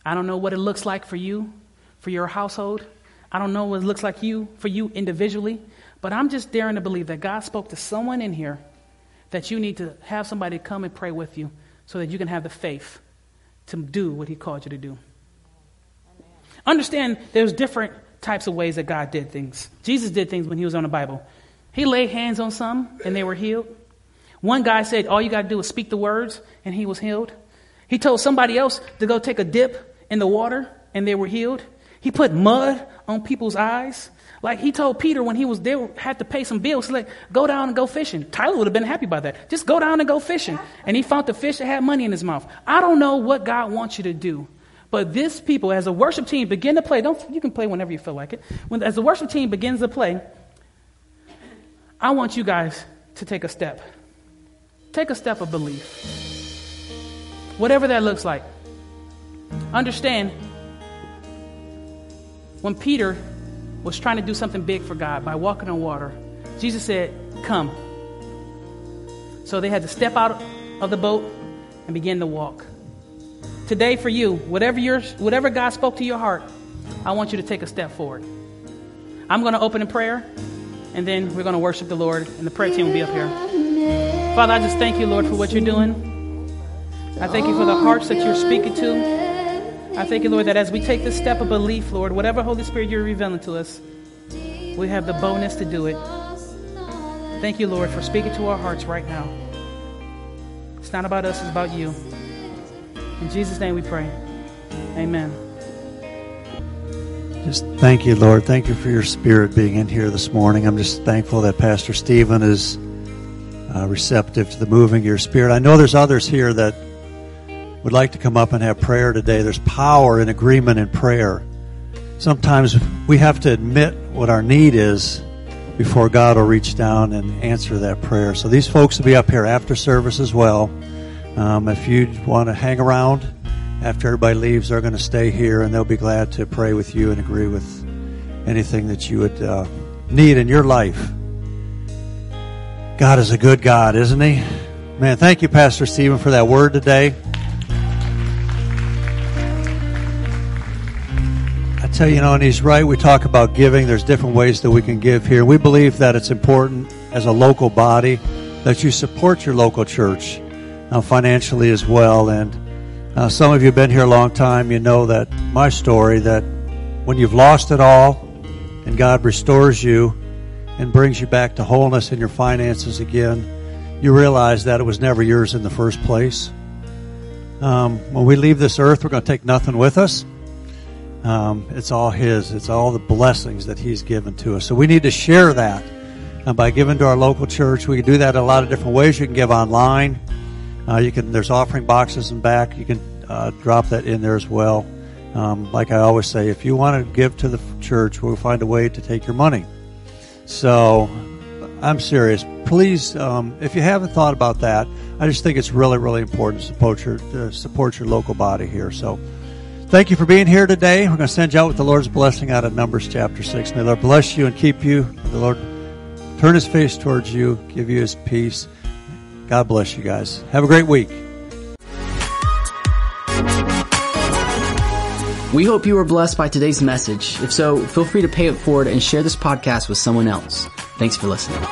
I don't know what it looks like for you, for your household. I don't know what it looks like you for you individually, but I'm just daring to believe that God spoke to someone in here that you need to have somebody come and pray with you so that you can have the faith to do what he called you to do. Understand there's different types of ways that God did things. Jesus did things when he was on the Bible. He laid hands on some and they were healed. One guy said, All you got to do is speak the words, and he was healed. He told somebody else to go take a dip in the water, and they were healed. He put mud on people's eyes. Like he told Peter when he was there, had to pay some bills, like, go down and go fishing. Tyler would have been happy about that. Just go down and go fishing. And he found the fish that had money in his mouth. I don't know what God wants you to do. But this people, as a worship team begin to play, don't you can play whenever you feel like it. When as the worship team begins to play, I want you guys to take a step. Take a step of belief. Whatever that looks like. Understand when Peter was trying to do something big for God by walking on water, Jesus said, Come. So they had to step out of the boat and begin to walk. Today, for you, whatever, your, whatever God spoke to your heart, I want you to take a step forward. I'm going to open in prayer, and then we're going to worship the Lord, and the prayer team will be up here. Father, I just thank you, Lord, for what you're doing. I thank you for the hearts that you're speaking to. I thank you, Lord, that as we take this step of belief, Lord, whatever Holy Spirit you're revealing to us, we have the boldness to do it. Thank you, Lord, for speaking to our hearts right now. It's not about us, it's about you. In Jesus' name we pray. Amen. Just thank you, Lord. Thank you for your spirit being in here this morning. I'm just thankful that Pastor Stephen is uh, receptive to the moving of your spirit. I know there's others here that would like to come up and have prayer today, there's power in agreement in prayer. Sometimes we have to admit what our need is before God will reach down and answer that prayer. So these folks will be up here after service as well. Um, if you want to hang around after everybody leaves, they're going to stay here and they'll be glad to pray with you and agree with anything that you would uh, need in your life. God is a good God, isn't He? Man, thank you, Pastor Stephen, for that word today. Tell you, you know, and he's right. We talk about giving. There's different ways that we can give here. We believe that it's important as a local body that you support your local church uh, financially as well. And uh, some of you have been here a long time. You know that my story that when you've lost it all and God restores you and brings you back to wholeness in your finances again, you realize that it was never yours in the first place. Um, when we leave this earth, we're going to take nothing with us. Um, it's all His. It's all the blessings that He's given to us. So we need to share that uh, by giving to our local church. We can do that a lot of different ways. You can give online. Uh, you can. There's offering boxes in back. You can uh, drop that in there as well. Um, like I always say, if you want to give to the church, we'll find a way to take your money. So I'm serious. Please, um, if you haven't thought about that, I just think it's really, really important to support your to support your local body here. So. Thank you for being here today. We're going to send you out with the Lord's blessing out of Numbers chapter 6. May the Lord bless you and keep you. May the Lord turn his face towards you, give you his peace. God bless you guys. Have a great week. We hope you were blessed by today's message. If so, feel free to pay it forward and share this podcast with someone else. Thanks for listening.